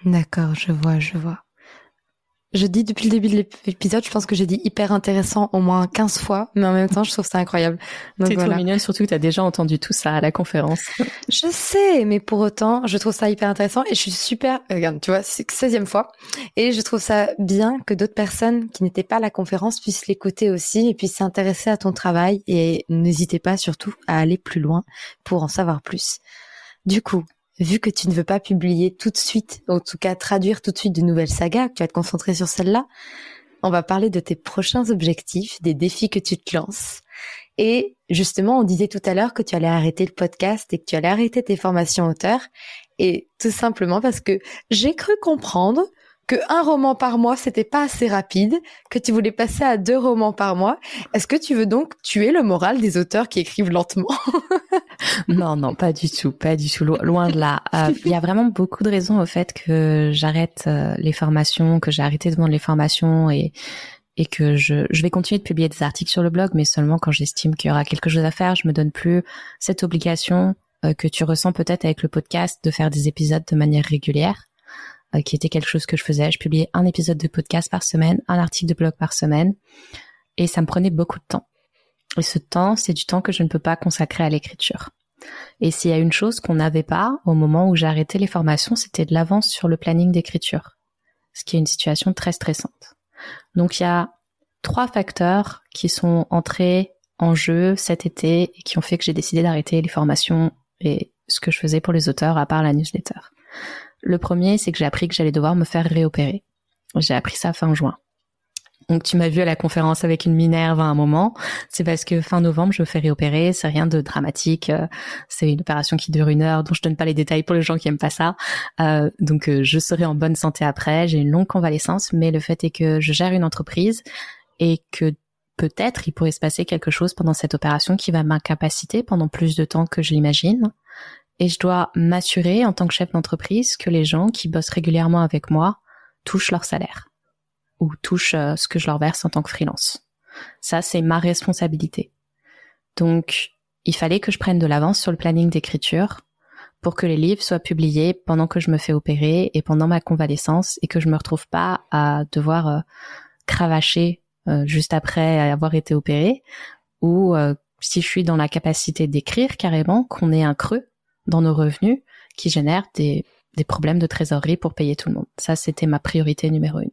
D'accord, je vois, je vois. Je dis depuis le début de l'épisode, je pense que j'ai dit hyper intéressant au moins 15 fois, mais en même temps, je trouve ça incroyable. C'est trop mignonne, surtout que tu as déjà entendu tout ça à la conférence. je sais, mais pour autant, je trouve ça hyper intéressant et je suis super, euh, regarde, tu vois, c'est 16e fois. Et je trouve ça bien que d'autres personnes qui n'étaient pas à la conférence puissent l'écouter aussi et puissent s'intéresser à ton travail et n'hésitez pas surtout à aller plus loin pour en savoir plus. Du coup, vu que tu ne veux pas publier tout de suite, en tout cas traduire tout de suite de nouvelles sagas, que tu vas te concentrer sur celle-là, on va parler de tes prochains objectifs, des défis que tu te lances. Et justement, on disait tout à l'heure que tu allais arrêter le podcast et que tu allais arrêter tes formations auteurs. Et tout simplement parce que j'ai cru comprendre que un roman par mois, c'était pas assez rapide, que tu voulais passer à deux romans par mois. Est-ce que tu veux donc tuer le moral des auteurs qui écrivent lentement Non, non, pas du tout, pas du tout, loin de là. Euh, il y a vraiment beaucoup de raisons au fait que j'arrête euh, les formations, que j'ai arrêté de vendre les formations et que je, je vais continuer de publier des articles sur le blog, mais seulement quand j'estime qu'il y aura quelque chose à faire. Je me donne plus cette obligation euh, que tu ressens peut-être avec le podcast de faire des épisodes de manière régulière. Euh, qui était quelque chose que je faisais. Je publiais un épisode de podcast par semaine, un article de blog par semaine, et ça me prenait beaucoup de temps. Et ce temps, c'est du temps que je ne peux pas consacrer à l'écriture. Et s'il y a une chose qu'on n'avait pas au moment où j'ai arrêté les formations, c'était de l'avance sur le planning d'écriture, ce qui est une situation très stressante. Donc il y a trois facteurs qui sont entrés en jeu cet été et qui ont fait que j'ai décidé d'arrêter les formations et ce que je faisais pour les auteurs à part la newsletter. Le premier, c'est que j'ai appris que j'allais devoir me faire réopérer. J'ai appris ça fin juin. Donc tu m'as vu à la conférence avec une minerve à un moment. C'est parce que fin novembre, je me fais réopérer. C'est rien de dramatique. Euh, c'est une opération qui dure une heure, dont je donne pas les détails pour les gens qui aiment pas ça. Euh, donc euh, je serai en bonne santé après. J'ai une longue convalescence, mais le fait est que je gère une entreprise et que peut-être il pourrait se passer quelque chose pendant cette opération qui va m'incapaciter pendant plus de temps que je l'imagine et je dois m'assurer en tant que chef d'entreprise que les gens qui bossent régulièrement avec moi touchent leur salaire ou touchent euh, ce que je leur verse en tant que freelance. Ça, c'est ma responsabilité. Donc, il fallait que je prenne de l'avance sur le planning d'écriture pour que les livres soient publiés pendant que je me fais opérer et pendant ma convalescence et que je me retrouve pas à devoir euh, cravacher euh, juste après avoir été opéré ou si je suis dans la capacité d'écrire carrément qu'on ait un creux dans nos revenus qui génère des, des problèmes de trésorerie pour payer tout le monde. Ça, c'était ma priorité numéro une.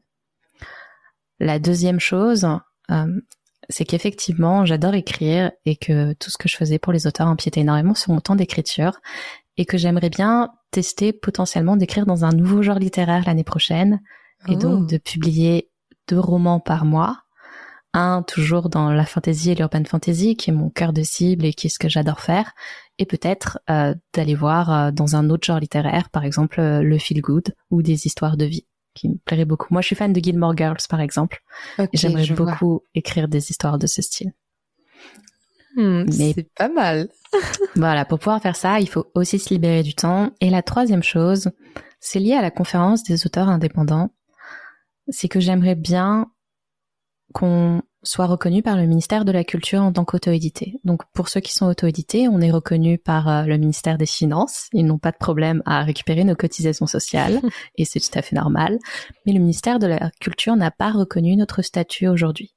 La deuxième chose, euh, c'est qu'effectivement, j'adore écrire et que tout ce que je faisais pour les auteurs empiétait énormément sur mon temps d'écriture et que j'aimerais bien tester potentiellement d'écrire dans un nouveau genre littéraire l'année prochaine et donc oh. de publier deux romans par mois un toujours dans la fantasy et l'urban fantasy qui est mon cœur de cible et qui est ce que j'adore faire. Et peut-être euh, d'aller voir euh, dans un autre genre littéraire par exemple euh, le feel good ou des histoires de vie qui me plairait beaucoup. Moi je suis fan de Gilmore Girls par exemple. J'aimerais beaucoup écrire des histoires de ce style. Hmm, Mais c'est pas mal. voilà pour pouvoir faire ça il faut aussi se libérer du temps. Et la troisième chose c'est lié à la conférence des auteurs indépendants. C'est que j'aimerais bien qu'on soit reconnu par le ministère de la Culture en tant qu'auto-édité. Donc pour ceux qui sont auto-édités, on est reconnu par euh, le ministère des Finances. Ils n'ont pas de problème à récupérer nos cotisations sociales et c'est tout à fait normal. Mais le ministère de la Culture n'a pas reconnu notre statut aujourd'hui.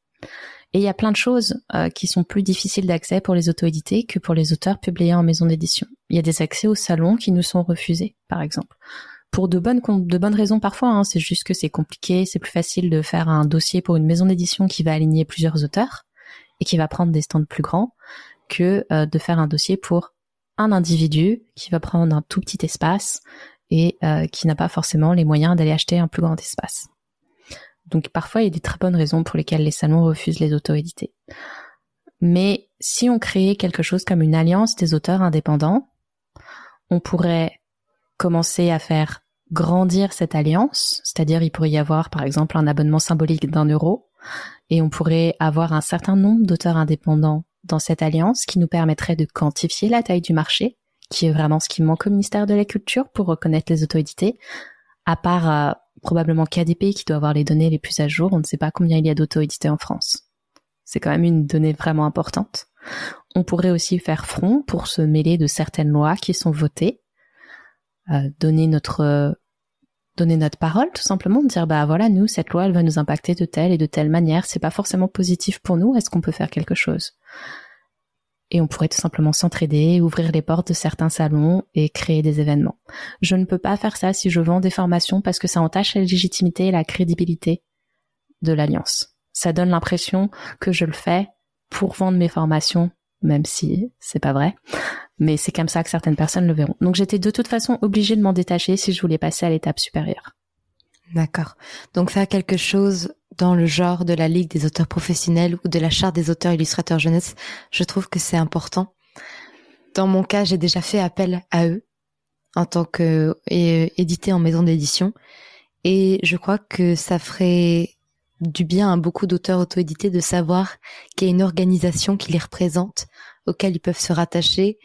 Et il y a plein de choses euh, qui sont plus difficiles d'accès pour les auto-édités que pour les auteurs publiés en maison d'édition. Il y a des accès au salon qui nous sont refusés, par exemple pour de bonnes de bonnes raisons parfois. Hein. C'est juste que c'est compliqué, c'est plus facile de faire un dossier pour une maison d'édition qui va aligner plusieurs auteurs et qui va prendre des stands plus grands que euh, de faire un dossier pour un individu qui va prendre un tout petit espace et euh, qui n'a pas forcément les moyens d'aller acheter un plus grand espace. Donc parfois il y a des très bonnes raisons pour lesquelles les salons refusent les auto-édités. Mais si on créait quelque chose comme une alliance des auteurs indépendants, on pourrait commencer à faire grandir cette alliance, c'est-à-dire il pourrait y avoir par exemple un abonnement symbolique d'un euro, et on pourrait avoir un certain nombre d'auteurs indépendants dans cette alliance qui nous permettrait de quantifier la taille du marché, qui est vraiment ce qui manque au ministère de la Culture pour reconnaître les auto-édités, à part euh, probablement KDP qui doit avoir les données les plus à jour, on ne sait pas combien il y a d'auto-édités en France. C'est quand même une donnée vraiment importante. On pourrait aussi faire front pour se mêler de certaines lois qui sont votées, euh, donner notre donner notre parole, tout simplement, dire bah voilà, nous cette loi elle va nous impacter de telle et de telle manière, c'est pas forcément positif pour nous, est-ce qu'on peut faire quelque chose? Et on pourrait tout simplement s'entraider, ouvrir les portes de certains salons et créer des événements. Je ne peux pas faire ça si je vends des formations parce que ça entache la légitimité et la crédibilité de l'alliance. Ça donne l'impression que je le fais pour vendre mes formations, même si c'est pas vrai mais c'est comme ça que certaines personnes le verront. Donc j'étais de toute façon obligée de m'en détacher si je voulais passer à l'étape supérieure. D'accord. Donc faire quelque chose dans le genre de la Ligue des auteurs professionnels ou de la Charte des auteurs illustrateurs jeunesse, je trouve que c'est important. Dans mon cas, j'ai déjà fait appel à eux en tant que édité en maison d'édition et je crois que ça ferait du bien à beaucoup d'auteurs auto-édités de savoir qu'il y a une organisation qui les représente, auquel ils peuvent se rattacher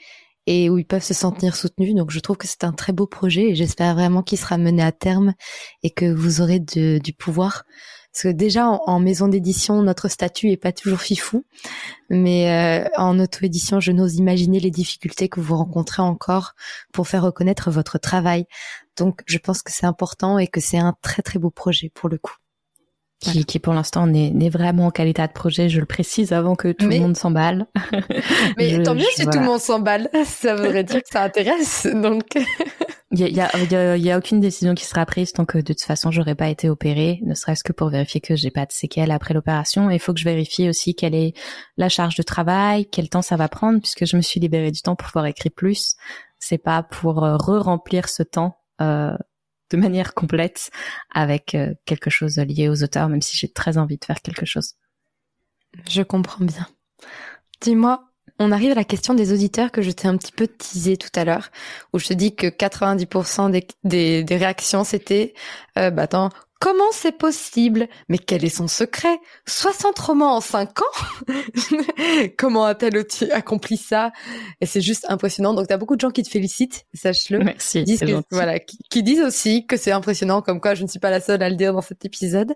et où ils peuvent se sentir soutenus. Donc je trouve que c'est un très beau projet et j'espère vraiment qu'il sera mené à terme et que vous aurez du pouvoir. Parce que déjà en, maison d'édition, notre statut est pas toujours fifou, mais euh, en auto-édition, je n'ose imaginer les difficultés que vous rencontrez encore pour faire reconnaître votre travail. Donc je pense que c'est important et que c'est un très très beau projet pour le coup qui, qui pour l'instant n'est vraiment en qualité de projet, je le précise avant que tout le monde s'emballe. Mais tant mieux si tout le monde s'emballe, ça voudrait dire que ça intéresse, donc. Il y a, y, a, y a, aucune décision qui sera prise tant que de toute façon j'aurais pas été opérée, ne serait-ce que pour vérifier que j'ai pas de séquelles après l'opération. Il faut que je vérifie aussi quelle est la charge de travail, quel temps ça va prendre, puisque je me suis libérée du temps pour pouvoir écrire plus. C'est pas pour euh, re-remplir ce temps euh, de manière complète avec euh, quelque chose lié aux auteurs, même si j'ai très envie de faire quelque chose. Je comprends bien. Dis-moi, on arrive à la question des auditeurs que je t'ai un petit peu teasé tout à l'heure, où je te dis que 90% des, des, réactions c'était euh, bah attends, comment c'est possible? Mais quel est son secret? 60 romans en 5 ans? Comment a-t-elle accompli ça? Et c'est juste impressionnant. Donc, tu as beaucoup de gens qui te félicitent, sache-le. Merci. Disent voilà, qui, disent aussi que c'est impressionnant, comme quoi je ne suis pas la seule à le dire dans cet épisode.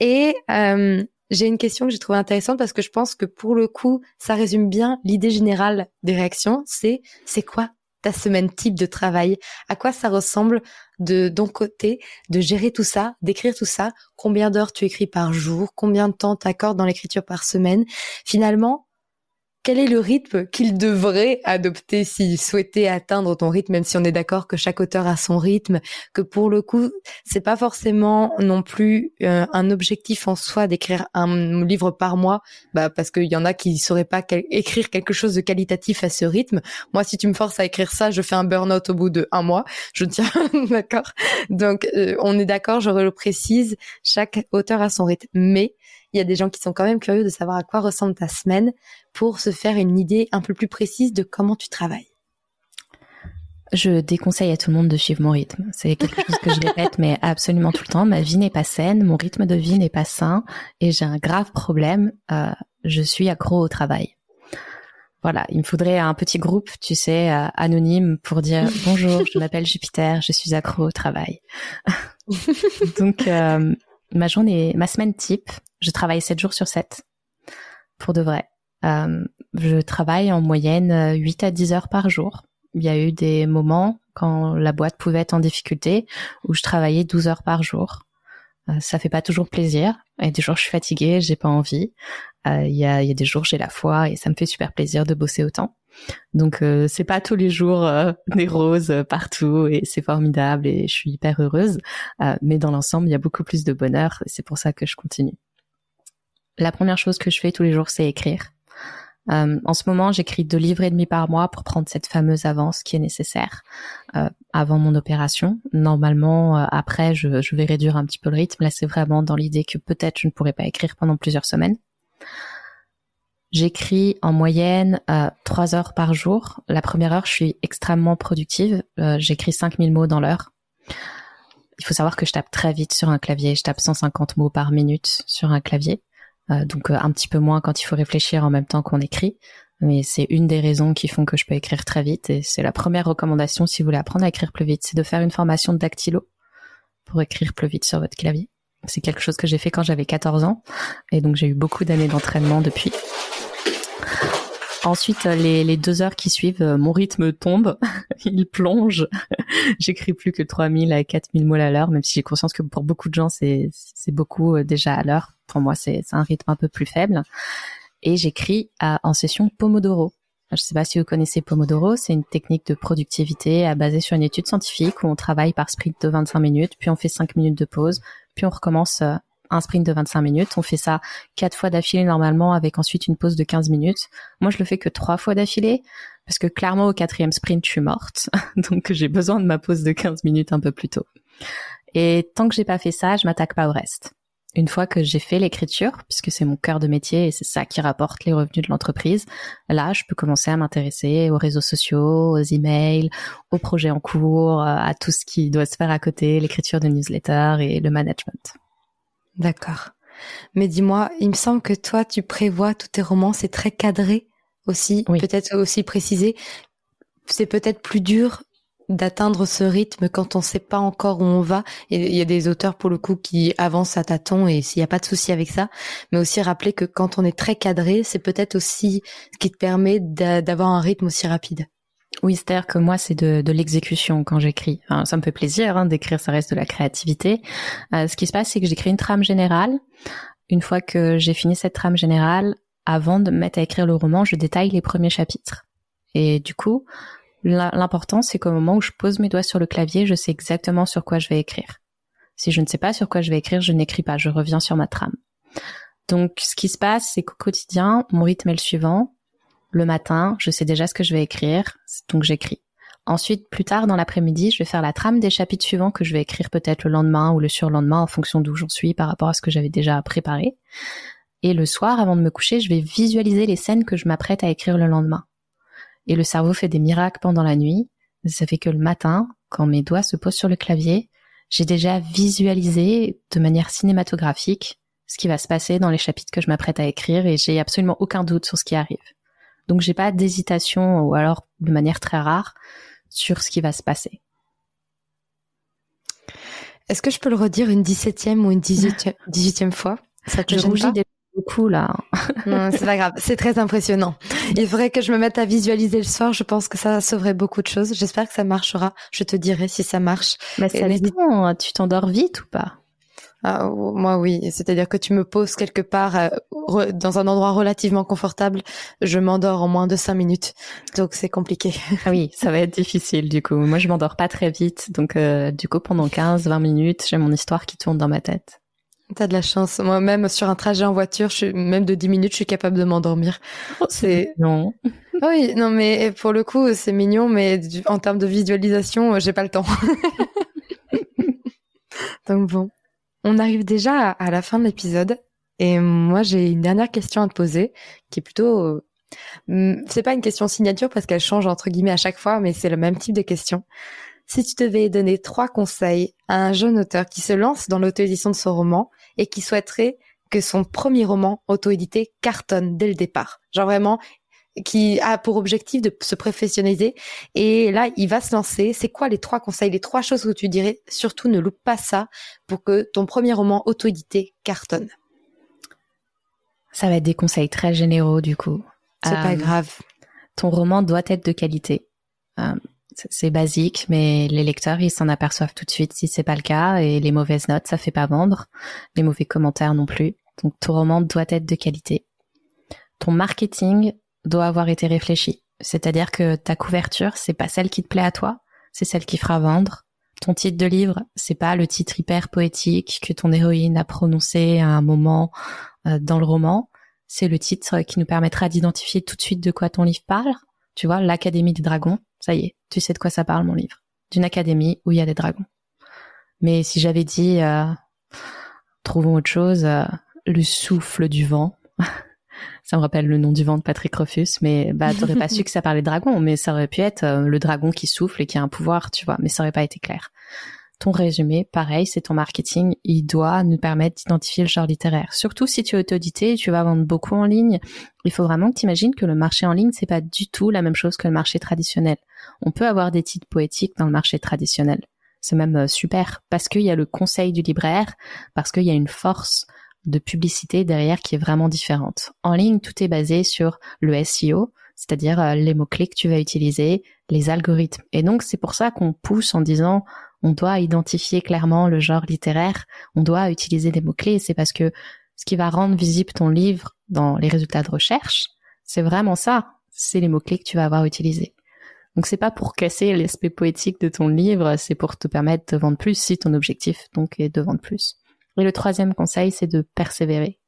Et euh, j'ai une question que j'ai trouvée intéressante parce que je pense que pour le coup, ça résume bien l'idée générale des réactions. C'est c'est quoi ta semaine type de travail? À quoi ça ressemble de ton côté de gérer tout ça, d'écrire tout ça? Combien d'heures tu écris par jour? Combien de temps t'accordes dans l'écriture par semaine? Finalement, quel est le rythme qu'il devrait adopter s'il souhaitait atteindre ton rythme, même si on est d'accord que chaque auteur a son rythme, que pour le coup, c'est pas forcément non plus euh, un objectif en soi d'écrire un livre par mois, bah parce qu'il y en a qui sauraient pas écrire quelque chose de qualitatif à ce rythme. Moi, si tu me forces à écrire ça, je fais un burn-out au bout de un mois. Je tiens, d'accord? Donc, euh, on est d'accord, je le précise, chaque auteur a son rythme, mais il y a des gens qui sont quand même curieux de savoir à quoi ressemble ta semaine pour se faire une idée un peu plus précise de comment tu travailles. Je déconseille à tout le monde de suivre mon rythme. C'est quelque chose que je répète, mais absolument tout le temps. Ma vie n'est pas saine, mon rythme de vie n'est pas sain, et j'ai un grave problème. Euh, je suis accro au travail. Voilà, il me faudrait un petit groupe, tu sais, euh, anonyme pour dire bonjour, je m'appelle Jupiter, je suis accro au travail. Donc, euh, ma journée, ma semaine type, je travaille 7 jours sur 7. Pour de vrai. Euh, je travaille en moyenne 8 à 10 heures par jour. Il y a eu des moments quand la boîte pouvait être en difficulté où je travaillais 12 heures par jour. Euh, ça fait pas toujours plaisir. Il y a des jours je suis fatiguée, j'ai pas envie. Euh, il, y a, il y a des jours j'ai la foi et ça me fait super plaisir de bosser autant. Donc euh, c'est pas tous les jours euh, des roses partout et c'est formidable et je suis hyper heureuse. Euh, mais dans l'ensemble, il y a beaucoup plus de bonheur et c'est pour ça que je continue. La première chose que je fais tous les jours, c'est écrire. en ce moment, j'écris deux livres et demi par mois pour prendre cette fameuse avance qui est nécessaire avant mon opération. Normalement, après, je, je vais réduire un petit peu le rythme. Là, c'est vraiment dans l'idée que peut-être je ne pourrai pas écrire pendant plusieurs semaines. J'écris en moyenne euh, trois heures par jour. La première heure, je suis extrêmement productive. Euh, j'écris 5000 mots dans l'heure. Il faut savoir que je tape très vite sur un clavier. Je tape 150 mots par minute sur un clavier. Euh, donc un petit peu moins quand il faut réfléchir en même temps qu'on écrit. Mais c'est une des raisons qui font que je peux écrire très vite. Et c'est la première recommandation si vous voulez apprendre à écrire plus vite. C'est de faire une formation de dactylo pour écrire plus vite sur votre clavier. C'est quelque chose que j'ai fait quand j'avais 14 ans. Et donc j'ai eu beaucoup d'années d'entraînement depuis. Ensuite, les, les, deux heures qui suivent, euh, mon rythme tombe, il plonge. J'écris plus que 3000 à 4000 mots à l'heure, même si j'ai conscience que pour beaucoup de gens, c'est beaucoup euh, déjà à l'heure. Pour moi, c'est un rythme un peu plus faible. Et j'écris en session Pomodoro. Je ne sais pas si vous connaissez Pomodoro, c'est une technique de productivité basée sur une étude scientifique où on travaille par sprint de 25 minutes, puis on fait 5 minutes de pause, puis on recommence euh, un sprint de 25 minutes. On fait ça quatre fois d'affilée normalement avec ensuite une pause de 15 minutes. Moi, je le fais que trois fois d'affilée parce que clairement au quatrième sprint, je suis morte. Donc, j'ai besoin de ma pause de 15 minutes un peu plus tôt. Et tant que j'ai pas fait ça, je m'attaque pas au reste. Une fois que j'ai fait l'écriture, puisque c'est mon cœur de métier et c'est ça qui rapporte les revenus de l'entreprise, là, je peux commencer à m'intéresser aux réseaux sociaux, aux emails, aux projets en cours, à tout ce qui doit se faire à côté, l'écriture de newsletters et le management. D'accord. Mais dis-moi, il me semble que toi, tu prévois tous tes romans, c'est très cadré aussi, peut-être aussi précisé. C'est peut-être plus dur d'atteindre ce rythme quand on sait pas encore où on va. Et il y a des auteurs pour le coup qui avancent à tâtons et s'il n'y a pas de souci avec ça, mais aussi rappeler que quand on est très cadré, c'est peut-être aussi ce qui te permet d'avoir un rythme aussi rapide. Oui, que moi, c'est de, de l'exécution quand j'écris. ça me fait plaisir hein, d'écrire, ça reste de la créativité. Euh, ce qui se passe, c'est que j'écris une trame générale. Une fois que j'ai fini cette trame générale, avant de me mettre à écrire le roman, je détaille les premiers chapitres. Et du coup, l'important, c'est qu'au moment où je pose mes doigts sur le clavier, je sais exactement sur quoi je vais écrire. Si je ne sais pas sur quoi je vais écrire, je n'écris pas, je reviens sur ma trame. Donc, ce qui se passe, c'est qu'au quotidien, mon rythme est le suivant le matin, je sais déjà ce que je vais écrire, donc j'écris. Ensuite, plus tard dans l'après-midi, je vais faire la trame des chapitres suivants que je vais écrire peut-être le lendemain ou le surlendemain en fonction d'où j'en suis par rapport à ce que j'avais déjà préparé. Et le soir, avant de me coucher, je vais visualiser les scènes que je m'apprête à écrire le lendemain. Et le cerveau fait des miracles pendant la nuit. Ça fait que le matin, quand mes doigts se posent sur le clavier, j'ai déjà visualisé de manière cinématographique ce qui va se passer dans les chapitres que je m'apprête à écrire et j'ai absolument aucun doute sur ce qui arrive. Donc j'ai pas d'hésitation ou alors de manière très rare sur ce qui va se passer. Est-ce que je peux le redire une 17e ou une 18e, fois? Ça te je rougis beaucoup là. non, c'est pas grave, c'est très impressionnant. Il faudrait que je me mette à visualiser le soir, je pense que ça sauverait beaucoup de choses. J'espère que ça marchera. Je te dirai si ça marche. Mais ça dépend, tu t'endors vite ou pas? Ah, moi oui, c'est-à-dire que tu me poses quelque part euh, dans un endroit relativement confortable, je m'endors en moins de cinq minutes, donc c'est compliqué. Ah oui, ça va être difficile du coup. Moi je m'endors pas très vite, donc euh, du coup pendant 15-20 minutes, j'ai mon histoire qui tourne dans ma tête. T'as de la chance. Moi-même, sur un trajet en voiture, je suis, même de 10 minutes, je suis capable de m'endormir. Oh, c'est non. oui, non, mais pour le coup, c'est mignon, mais en termes de visualisation, j'ai pas le temps. Donc bon. On arrive déjà à la fin de l'épisode et moi j'ai une dernière question à te poser qui est plutôt euh, c'est pas une question signature parce qu'elle change entre guillemets à chaque fois mais c'est le même type de question. Si tu devais donner trois conseils à un jeune auteur qui se lance dans l'auto-édition de son roman et qui souhaiterait que son premier roman auto-édité cartonne dès le départ. Genre vraiment, qui a pour objectif de se professionnaliser. Et là, il va se lancer. C'est quoi les trois conseils, les trois choses que tu dirais? Surtout, ne loupe pas ça pour que ton premier roman auto-édité cartonne. Ça va être des conseils très généraux, du coup. C'est pas euh, grave. Ton roman doit être de qualité. Euh, c'est basique, mais les lecteurs, ils s'en aperçoivent tout de suite si c'est pas le cas. Et les mauvaises notes, ça fait pas vendre. Les mauvais commentaires non plus. Donc, ton roman doit être de qualité. Ton marketing doit avoir été réfléchi. C'est-à-dire que ta couverture, c'est pas celle qui te plaît à toi, c'est celle qui fera vendre. Ton titre de livre, c'est pas le titre hyper poétique que ton héroïne a prononcé à un moment euh, dans le roman. C'est le titre qui nous permettra d'identifier tout de suite de quoi ton livre parle. Tu vois, l'Académie des dragons, ça y est, tu sais de quoi ça parle mon livre. D'une académie où il y a des dragons. Mais si j'avais dit, euh, trouvons autre chose, euh, le souffle du vent, ça me rappelle le nom du vent de Patrick Rufus, mais bah t'aurais pas su que ça parlait de dragon, mais ça aurait pu être euh, le dragon qui souffle et qui a un pouvoir, tu vois, mais ça aurait pas été clair. Ton résumé, pareil, c'est ton marketing, il doit nous permettre d'identifier le genre littéraire. Surtout si tu es auto-édité et tu vas vendre beaucoup en ligne, il faut vraiment que tu imagines que le marché en ligne, c'est pas du tout la même chose que le marché traditionnel. On peut avoir des titres poétiques dans le marché traditionnel. C'est même euh, super parce qu'il y a le conseil du libraire, parce qu'il y a une force de publicité derrière qui est vraiment différente. En ligne, tout est basé sur le SEO, c'est-à-dire euh, les mots-clés que tu vas utiliser, les algorithmes. Et donc, c'est pour ça qu'on pousse en disant, on doit identifier clairement le genre littéraire, on doit utiliser des mots-clés. C'est parce que ce qui va rendre visible ton livre dans les résultats de recherche, c'est vraiment ça. C'est les mots-clés que tu vas avoir utilisés. Donc c'est pas pour casser l'aspect poétique de ton livre, c'est pour te permettre de vendre plus si ton objectif donc est de vendre plus. Et le troisième conseil, c'est de persévérer.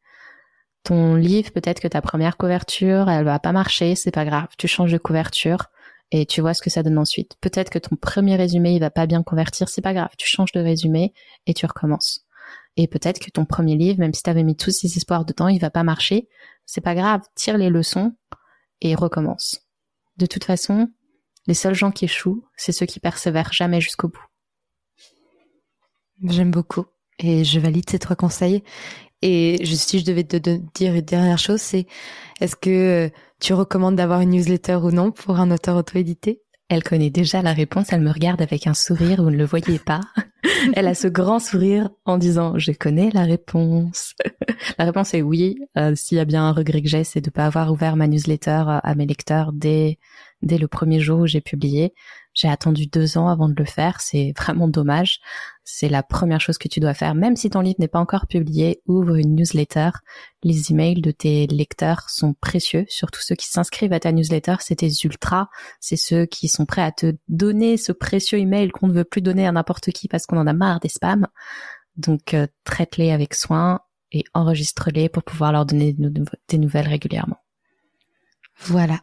Ton livre, peut-être que ta première couverture, elle va pas marcher, c'est pas grave. Tu changes de couverture et tu vois ce que ça donne ensuite. Peut-être que ton premier résumé, il va pas bien convertir, c'est pas grave. Tu changes de résumé et tu recommences. Et peut-être que ton premier livre, même si tu avais mis tous ces espoirs dedans, il va pas marcher. C'est pas grave. Tire les leçons et recommence. De toute façon, les seuls gens qui échouent, c'est ceux qui persévèrent jamais jusqu'au bout. J'aime beaucoup et je valide ces trois conseils. Et si je devais te dire une dernière chose, c'est est-ce que tu recommandes d'avoir une newsletter ou non pour un auteur auto-édité? Elle connaît déjà la réponse, elle me regarde avec un sourire, vous ne le voyez pas. elle a ce grand sourire en disant je connais la réponse. la réponse est oui. Euh, S'il y a bien un regret que j'ai, c'est de ne pas avoir ouvert ma newsletter à mes lecteurs dès dès le premier jour où j'ai publié. J'ai attendu deux ans avant de le faire. C'est vraiment dommage. C'est la première chose que tu dois faire. Même si ton livre n'est pas encore publié, ouvre une newsletter. Les emails de tes lecteurs sont précieux. Surtout ceux qui s'inscrivent à ta newsletter, c'est tes ultras. C'est ceux qui sont prêts à te donner ce précieux email qu'on ne veut plus donner à n'importe qui parce qu'on en a marre des spams. Donc, euh, traite-les avec soin et enregistre-les pour pouvoir leur donner des nouvelles régulièrement. Voilà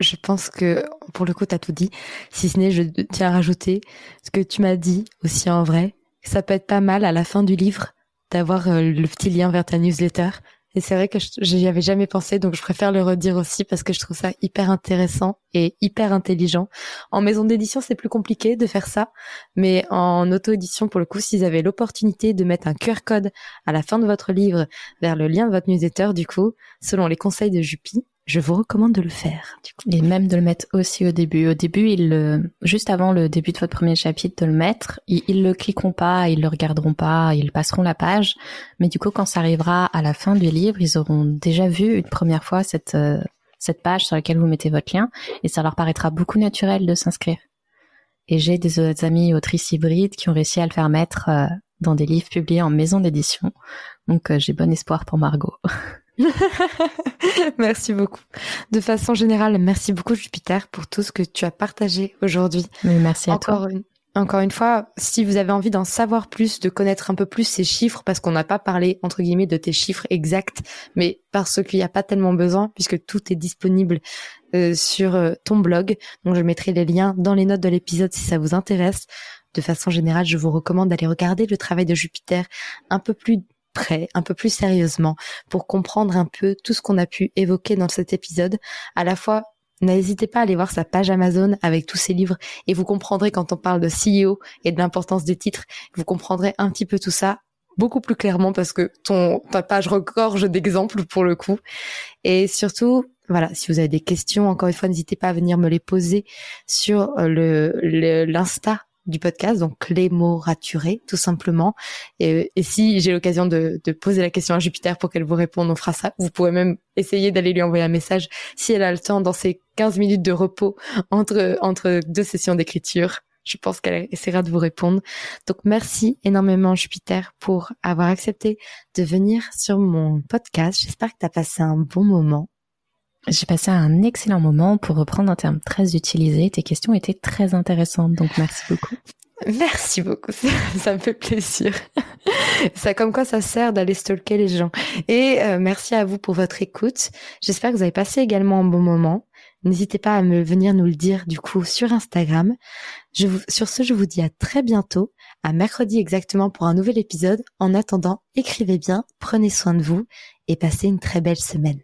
je pense que pour le coup, tu as tout dit. Si ce n'est, je tiens à rajouter ce que tu m'as dit aussi en vrai. Ça peut être pas mal à la fin du livre d'avoir euh, le petit lien vers ta newsletter Et c'est vrai que j'y avais jamais pensé, donc je préfère le redire aussi parce que je trouve ça hyper intéressant et hyper intelligent. En maison d'édition, c'est plus compliqué de faire ça, mais en auto-édition, pour le coup, s'ils avaient l'opportunité de mettre un QR code à la fin de votre livre vers le lien de votre newsletter, du coup, selon les conseils de Jupi, je vous recommande de le faire. Et même de le mettre aussi au début. Au début, ils juste avant le début de votre premier chapitre, de le mettre. Ils, ils le cliqueront pas, ils le regarderont pas, ils passeront la page. Mais du coup, quand ça arrivera à la fin du livre, ils auront déjà vu une première fois cette euh, cette page sur laquelle vous mettez votre lien, et ça leur paraîtra beaucoup naturel de s'inscrire. Et j'ai des amis autrices hybrides qui ont réussi à le faire mettre euh, dans des livres publiés en maison d'édition. Donc euh, j'ai bon espoir pour Margot. merci beaucoup. De façon générale, merci beaucoup Jupiter pour tout ce que tu as partagé aujourd'hui. Merci à Encore toi. Encore une fois, si vous avez envie d'en savoir plus, de connaître un peu plus ces chiffres, parce qu'on n'a pas parlé, entre guillemets, de tes chiffres exacts, mais parce qu'il n'y a pas tellement besoin, puisque tout est disponible euh, sur euh, ton blog. Donc je mettrai les liens dans les notes de l'épisode si ça vous intéresse. De façon générale, je vous recommande d'aller regarder le travail de Jupiter un peu plus près, un peu plus sérieusement, pour comprendre un peu tout ce qu'on a pu évoquer dans cet épisode, à la fois N'hésitez pas à aller voir sa page Amazon avec tous ses livres et vous comprendrez quand on parle de CEO et de l'importance des titres, vous comprendrez un petit peu tout ça beaucoup plus clairement parce que ton ta page regorge d'exemples pour le coup. Et surtout, voilà, si vous avez des questions, encore une fois, n'hésitez pas à venir me les poser sur le l'insta du podcast, donc Clémo Raturé, tout simplement. Et, si j'ai l'occasion de, poser la question à Jupiter pour qu'elle vous réponde, on fera ça. Vous pouvez même essayer d'aller lui envoyer un message si elle a le temps dans ces 15 minutes de repos entre, entre deux sessions d'écriture. Je pense qu'elle essaiera de vous répondre. Donc merci énormément Jupiter pour avoir accepté de venir sur mon podcast. J'espère que tu as passé un bon moment. J'ai passé un excellent moment pour reprendre un terme très utilisé. Tes questions étaient très intéressantes, donc merci beaucoup. Merci beaucoup, ça me fait plaisir. Ça comme quoi ça sert d'aller stalker les gens. Et euh, merci à vous pour votre écoute. J'espère que vous avez passé également un bon moment. N'hésitez pas à me venir nous le dire du coup sur Instagram. Je vous, sur ce, je vous dis à très bientôt, à mercredi exactement pour un nouvel épisode. En attendant, écrivez bien, prenez soin de vous et passez une très belle semaine.